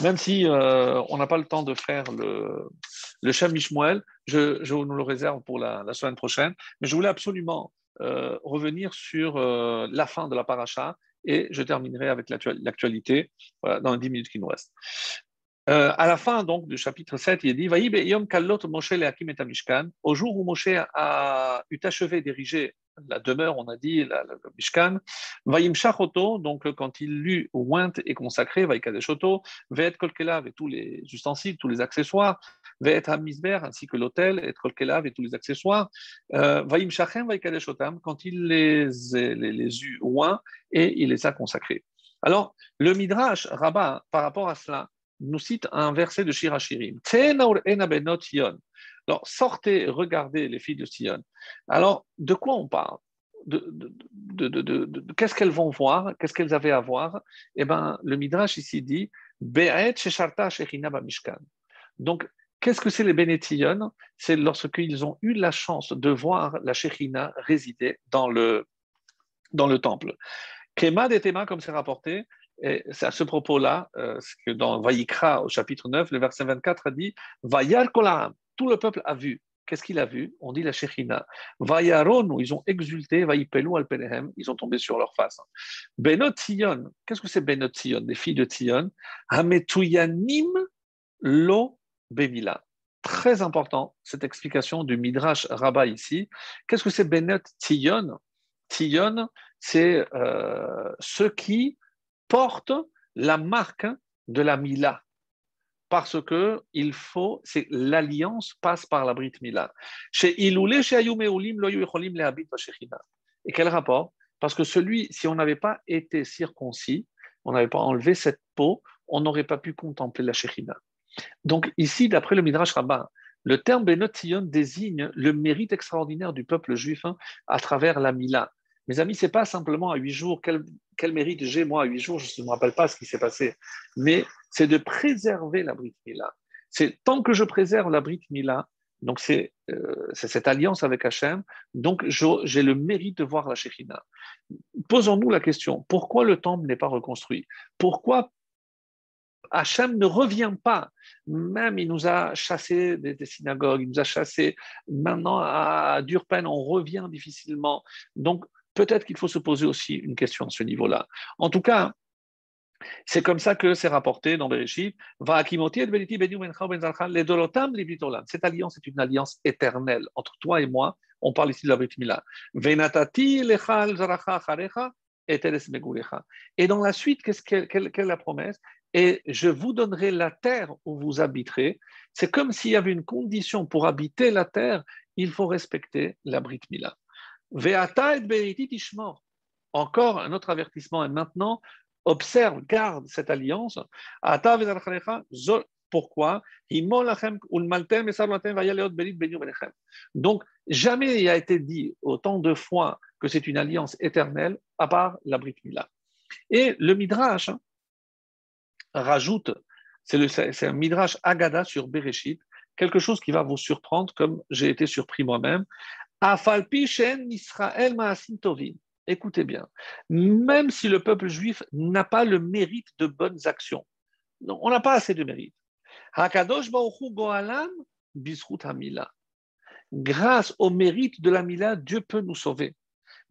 même si euh, on n'a pas le temps de faire le, le Shem je, je, nous le réserve pour la, semaine prochaine. Mais je voulais absolument euh, revenir sur euh, la fin de la paracha et je terminerai avec l'actualité dans les 10 minutes qui nous restent. À la fin donc du chapitre 7, il dit Au jour où Moshe a eu achevé d'ériger la demeure, on a dit, la, le Mishkan. Vaïm Shachoto, donc quand il lut oint et consacré, Vaikadeshoto, Ve'et Kolkelav et tous les ustensiles, tous les accessoires, Ve'et Hamizber ainsi que l'hôtel, et Kolkelav et tous les accessoires, euh, Vaïm Shachem Vaikadeshotam, quand il les, les, les eut oint et il les a consacrés. Alors, le Midrash Rabbah, par rapport à cela, nous cite un verset de Shirachirim. Alors, sortez, regardez les filles de Sion. Alors, de quoi on parle? De, qu'est-ce qu'elles vont voir, qu'est-ce qu'elles avaient à voir? Eh bien, le Midrash ici dit Donc, qu'est-ce que c'est les Bénétillon C'est lorsqu'ils ont eu la chance de voir la Shechina résider dans le, dans le temple. Kema des Tema, comme c'est rapporté, et c'est à ce propos-là euh, que dans Vayikra, au chapitre 9, le verset 24 a dit Vayar Kolam, tout le peuple a vu. Qu'est-ce qu'il a vu? On dit la Shechina. Vayaron, ils ont exulté, Vayipelu al ils ont tombé sur leur face. Benot qu'est-ce que c'est Benot Des filles de Sion. Hametuyanim lo bemila. Très important, cette explication du Midrash Rabbah ici. Qu'est-ce que c'est Benot Tion Tion, c'est euh, ceux qui portent la marque de la Mila parce que il faut, l'alliance passe par la Brit Mila. Et quel rapport? Parce que celui, si on n'avait pas été circoncis, on n'avait pas enlevé cette peau, on n'aurait pas pu contempler la Shechina. Donc ici, d'après le Midrash Rabbah, le terme Benot désigne le mérite extraordinaire du peuple juif hein, à travers la Mila. Mes amis, c'est pas simplement à huit jours, quel, mérite j'ai moi à huit jours, je ne me rappelle pas ce qui s'est passé, mais c'est de préserver la Brit Mila. C'est tant que je préserve la Brit Mila, donc c'est euh, cette alliance avec Hachem, donc j'ai le mérite de voir la Shekhina. Posons-nous la question, pourquoi le temple n'est pas reconstruit? Pourquoi Hachem ne revient pas? Même il nous a chassés des, synagogues, il nous a chassés. Maintenant, à Durpen, on revient difficilement. Donc, peut-être qu'il faut se poser aussi une question à ce niveau-là. En tout cas, c'est comme ça que c'est rapporté dans Bereshit. Ben Cette alliance est une alliance éternelle entre toi et moi. On parle ici de la Brit Mila. Et dans la suite, qu'est-ce quelle, est la promesse? Et je vous donnerai la terre où vous habiterez. C'est comme s'il y avait une condition pour habiter la terre, il faut respecter la Brit Mila. Encore un autre avertissement. Et maintenant, observe, garde cette alliance. Pourquoi? Donc, jamais il a été dit autant de fois que c'est une alliance éternelle, à part la Brit Mila. Et le Midrash rajoute, c'est un Midrash Agada sur Bereshit, quelque chose qui va vous surprendre, comme j'ai été surpris moi-même. Écoutez bien, même si le peuple juif n'a pas le mérite de bonnes actions, non, on n'a pas assez de mérite. Grâce au mérite de la Mila, Dieu peut nous sauver.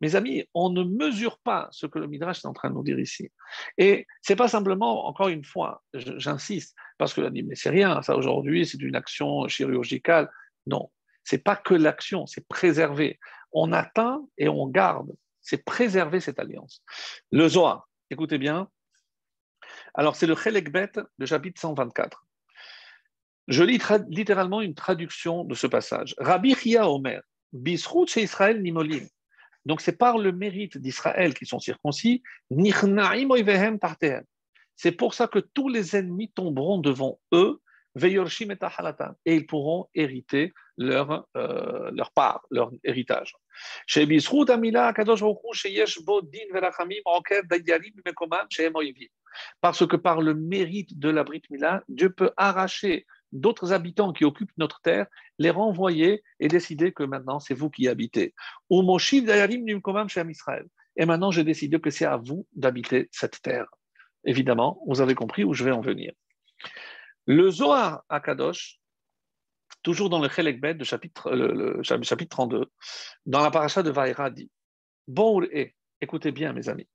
Mes amis, on ne mesure pas ce que le Midrash est en train de nous dire ici. Et c'est pas simplement, encore une fois, j'insiste, parce que dit, mais c'est rien, ça aujourd'hui, c'est une action chirurgicale. Non, c'est pas que l'action, c'est préserver. On atteint et on garde. C'est préserver cette alliance. Le Zohar, écoutez bien. Alors, c'est le Chelekbet, le chapitre 124. Je lis littéralement une traduction de ce passage. Rabbi Chia Omer, Bisrout chez Israël Nimolim. Donc, c'est par le mérite d'Israël qui sont circoncis. C'est pour ça que tous les ennemis tomberont devant eux et ils pourront hériter leur, euh, leur part, leur héritage. Parce que par le mérite de la Brit Mila, Dieu peut arracher d'autres habitants qui occupent notre terre, les renvoyer et décider que maintenant c'est vous qui habitez. Et maintenant j'ai décidé que c'est à vous d'habiter cette terre. Évidemment, vous avez compris où je vais en venir. Le Zohar à Kadosh, toujours dans le Chelek Bet, chapitre, le, chapitre 32, dans la paracha de Vaïra, dit Bon écoutez bien, mes amis.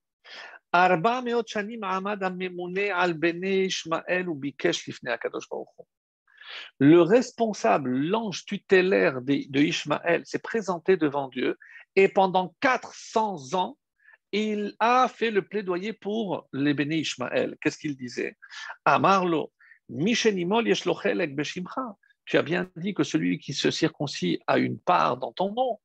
Le responsable, l'ange tutélaire de Ishmaël, s'est présenté devant Dieu et pendant 400 ans, il a fait le plaidoyer pour les béné Ishmaël. Qu'est-ce qu'il disait? Amarlo, tu as bien dit que celui qui se circoncis a une part dans ton nom.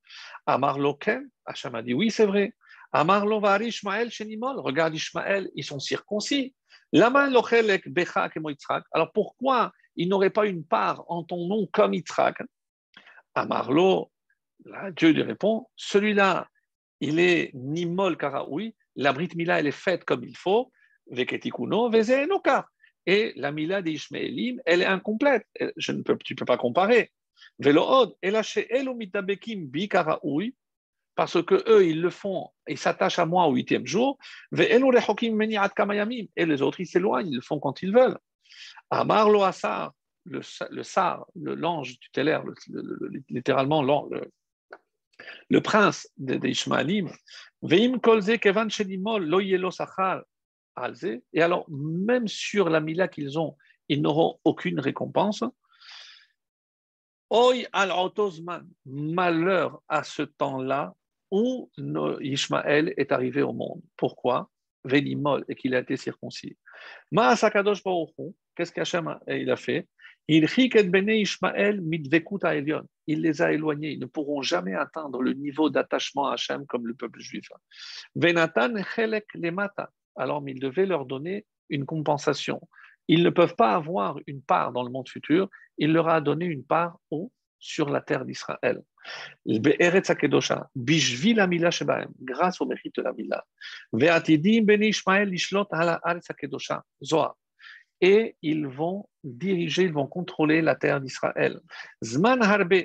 Amar Loken, a dit oui, c'est vrai. Amar Lovar Ishmael Shenimol, regarde Ishmael, ils sont circoncis. Alors pourquoi il n'aurait pas une part en ton nom comme Yitzhak? Amarlo, Dieu lui répond celui-là, il est ni molle karaoui, la Brit Mila, elle est faite comme il faut, veketikuno, enoka. Et la Mila des Ishmaelim, elle est incomplète. Tu ne peux pas comparer. Velood, parce que eux, ils le font, ils s'attachent à moi au huitième jour, et les autres, ils s'éloignent, ils le font quand ils veulent. Amar lo asar, le, le sar, l'ange tutélaire, littéralement le, le prince des Ishmaelim, Veim kolze kevan shenimol lo yelo et alors même sur la mila qu'ils ont, ils n'auront aucune récompense. Oy al malheur à ce temps-là où Ishmaël est arrivé au monde. Pourquoi? Venimol et qu'il a été circoncis. Ma'asakadosh qu'est-ce qu'Hachem il a fait? Il Il les a éloignés. Ils ne pourront jamais atteindre le niveau d'attachement à Hachem comme le peuple juif. Venatan chelek lemata. Alors, il devait leur donner une compensation. Ils ne peuvent pas avoir une part dans le monde futur. Il leur a donné une part où sur la terre d'Israël. Grâce au mérite de la et ils vont diriger, ils vont contrôler la terre d'Israël. Zman Harbe,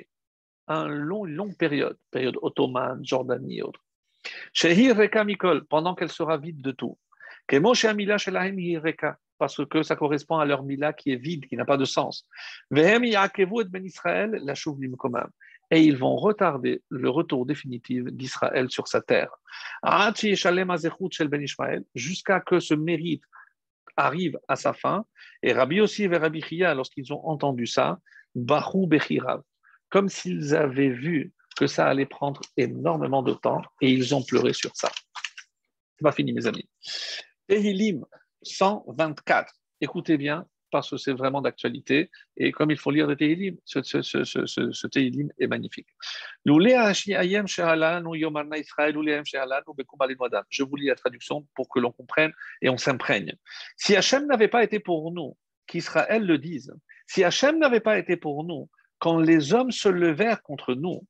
un long, longue période, période ottomane, Jordanie et autres. Shehir Reka Mikol, pendant qu'elle sera vide de tout. Parce que ça correspond à leur Mila qui est vide, qui n'a pas de sens. Ben. Et ils vont retarder le retour définitif d'Israël sur sa terre. Ben jusqu'à que ce mérite arrive à sa fin. Et Rabbi aussi et Rabbi Chia, lorsqu'ils ont entendu ça, Bahou Bechirav, comme s'ils avaient vu que ça allait prendre énormément de temps et ils ont pleuré sur ça. C'est pas fini, mes amis. Tehilim 124. Écoutez bien, parce que c'est vraiment d'actualité. Et comme il faut lire le Tehillim, ce, ce, ce, ce Tehillim est magnifique. Je vous lis la traduction pour que l'on comprenne et on s'imprègne. Si Hachem n'avait pas été pour nous, qu'Israël le dise, si Hachem n'avait pas été pour nous, quand les hommes se levèrent contre nous,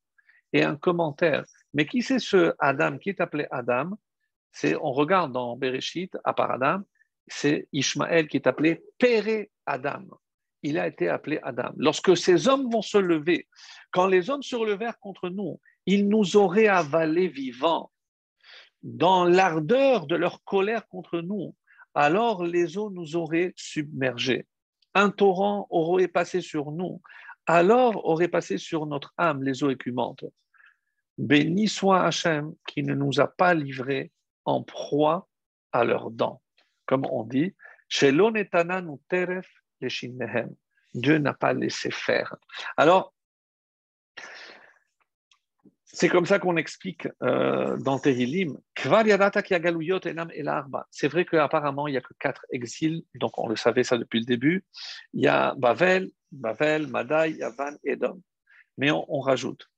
et un commentaire, mais qui c'est ce Adam qui est appelé Adam? On regarde dans Bereshit, à part Adam, c'est Ishmaël qui est appelé Péré Adam. Il a été appelé Adam. Lorsque ces hommes vont se lever, quand les hommes se relevèrent contre nous, ils nous auraient avalés vivants. Dans l'ardeur de leur colère contre nous, alors les eaux nous auraient submergés. Un torrent aurait passé sur nous, alors aurait passé sur notre âme les eaux écumantes. Béni soit Hachem qui ne nous a pas livrés en proie à leurs dents comme on dit, Dieu n'a pas laissé faire. Alors, c'est comme ça qu'on explique euh, dans Tehillim. C'est vrai qu'apparemment, il n'y a que quatre exils, donc on le savait ça depuis le début. Il y a Bavel, Bavel, Madai, Yavan, Edom. Mais on, on rajoute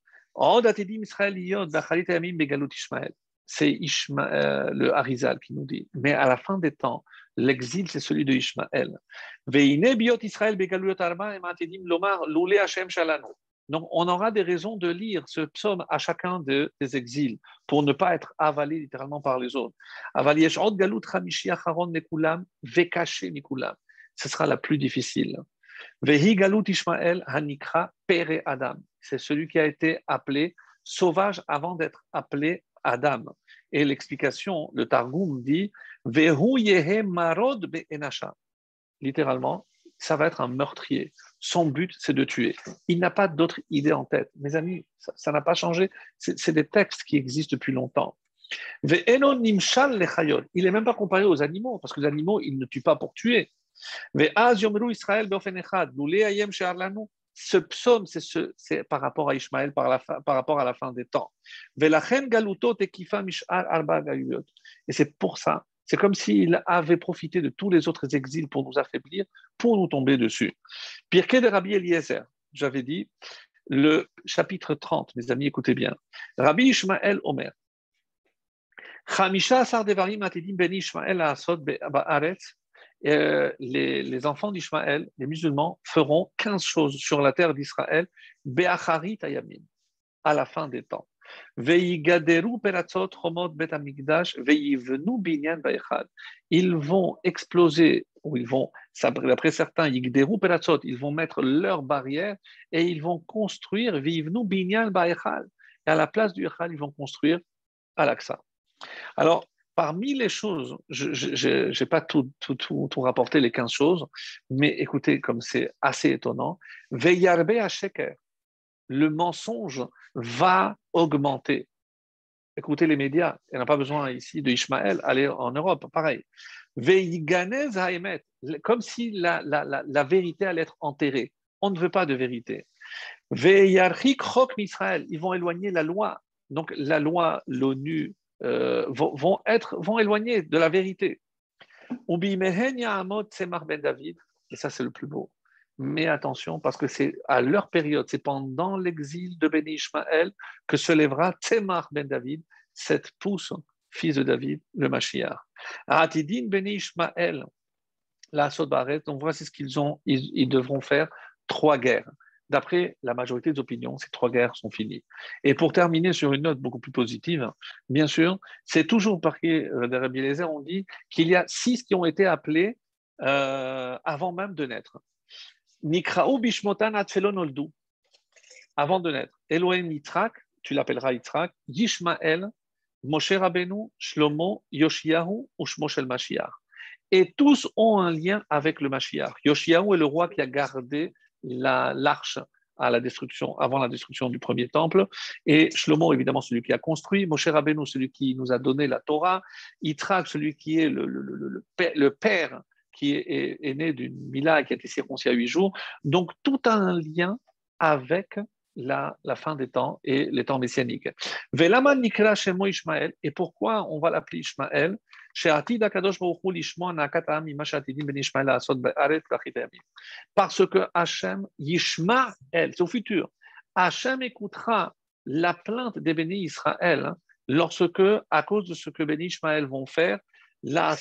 c'est euh, le Harizal qui nous dit. Mais à la fin des temps, l'exil, c'est celui de Ishmaël. Donc, on aura des raisons de lire ce psaume à chacun des exils pour ne pas être avalé littéralement par les autres. Ce sera la plus difficile. C'est celui qui a été appelé sauvage avant d'être appelé Adam. Et l'explication, le Targum dit marod Littéralement, ça va être un meurtrier. Son but, c'est de tuer. Il n'a pas d'autre idée en tête. Mes amis, ça n'a pas changé. C'est des textes qui existent depuis longtemps. Il n'est même pas comparé aux animaux, parce que les animaux, ils ne tuent pas pour tuer. Ce psaume, c'est par rapport à Ishmaël, par, rapport à la fin des temps. Et c'est pour ça, c'est comme s'il avait profité de tous les autres exils pour nous affaiblir, pour nous tomber dessus. Pirke de Rabbi Eliezer, j'avais dit, le chapitre 30, mes amis, écoutez bien. Rabbi Ishmael Omer. Chamisha Asar Devarim Atidim Ben Ishmael Asod euh, les, enfants d'Ishmaël, les musulmans, feront 15 choses sur la terre d'Israël, Be'acharit Ayamim, à la fin des temps. Ils vont exploser, ou ils vont, d'après certains, ils vont mettre leurs barrières et ils vont construire, Et à la place du Echal, ils vont construire Al-Aqsa. Alors, parmi les choses, je n'ai pas tout, rapporté les 15 choses, mais écoutez, comme c'est assez étonnant, Veyarbe Sheker, le mensonge va augmenter. Écoutez les médias, il n'y a pas besoin ici de Ishmaël, allez en Europe, pareil. Comme si la, vérité allait être enterrée. On ne veut pas de vérité. Ils vont éloigner la loi. Donc la loi, l'ONU, euh, vont, être, vont éloigner de la vérité. Ben David, et ça c'est le plus beau. Mais attention, parce que c'est à leur période, c'est pendant l'exil de Béni Ishmael que se lèvera Tzemar ben David, cette pousse, fils de David, le Mashiach. Atidin Béni Ishmael, la Sodbaret, donc voici ce qu'ils ont, ils, devront faire trois guerres. D'après la majorité des opinions, ces trois guerres sont finies. Et pour terminer sur une note beaucoup plus positive, bien sûr, c'est toujours parce que de Rabbi Lézer, on dit qu'il y a six qui ont été appelés euh, avant même de naître. Nikra'u bishmotan atfelon Avant de naître. Elohim Yitzhak, tu l'appelleras Yitzhak, Yishmael, Moshe Rabbeinu, Shlomo, Yoshiyahu ou Shmoshel Mashiach. Et tous ont un lien avec le Mashiach. Yoshiyahu est le roi qui a gardé l'arche à la destruction, avant la destruction du premier temple. Et Shlomo, évidemment, celui qui a construit. Moshe Rabbeinu, celui qui nous a donné la Torah. Yitzhak, celui qui est le, le, le, le père qui est, né d'une Mila qui a été circoncis à huit jours. Donc, tout a un lien avec la, la, fin des temps et les temps messianiques. Et pourquoi on va l'appeler Ishmael? Parce que Hachem, Yishmael, c'est au futur. Hachem écoutera la plainte des bénis Israël lorsque, à cause de ce que bénis Ishmael vont faire, la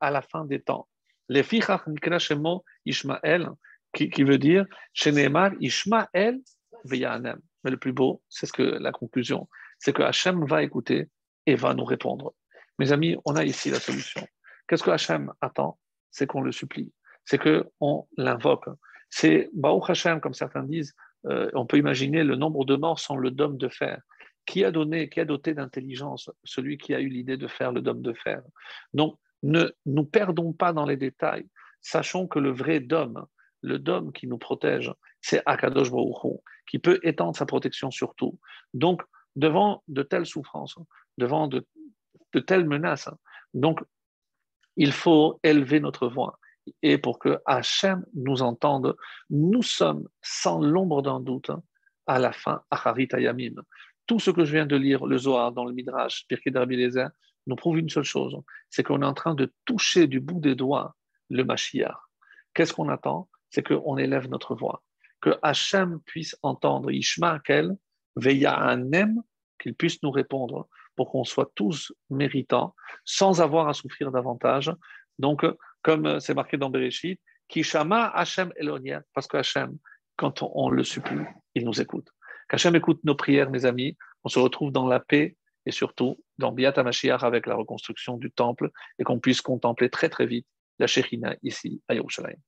à la fin des temps. Les fichach nikra shemo Ishmael, qui, veut dire Shenemar Ishmael veyanem. Mais le plus beau, c'est ce que la conclusion, c'est que Hachem va écouter et va nous répondre. Mes amis, on a ici la solution. Qu'est-ce que Hachem attend? C'est qu'on le supplie, c'est qu'on l'invoque. C'est Baruch Hachem, comme certains disent, euh, on peut imaginer le nombre de morts sans le dôme de fer. Qui a donné, qui a doté d'intelligence Celui qui a eu l'idée de faire le dôme de fer? Donc, ne nous perdons pas dans les détails. Sachons que le vrai dôme, le dôme qui nous protège, c'est Akadosh Baruch qui peut étendre sa protection sur tout. Donc, devant de telles souffrances, devant de, de telles menaces, donc, il faut élever notre voix. Et pour que Hachem nous entende, nous sommes sans l'ombre d'un doute à la fin, Acharit Ayamim tout ce que je viens de lire, le Zohar, dans le Midrash, Pirkei Lezer, nous prouve une seule chose, c'est qu'on est en train de toucher du bout des doigts le Mashiach. Qu'est-ce qu'on attend? C'est qu'on élève notre voix, que Hachem puisse entendre Ishma Kel, Veya Anem, qu'il puisse nous répondre pour qu'on soit tous méritants, sans avoir à souffrir davantage. Donc, comme c'est marqué dans Bereshit, Kishama Hachem Elonia, parce que Hachem, quand on le supplie, il nous écoute. Qu'Hachem écoute nos prières, mes amis. On se retrouve dans la paix et surtout dans Biat HaMashiach avec la reconstruction du temple et qu'on puisse contempler très très vite la Shekhinah ici à Yerushalayim.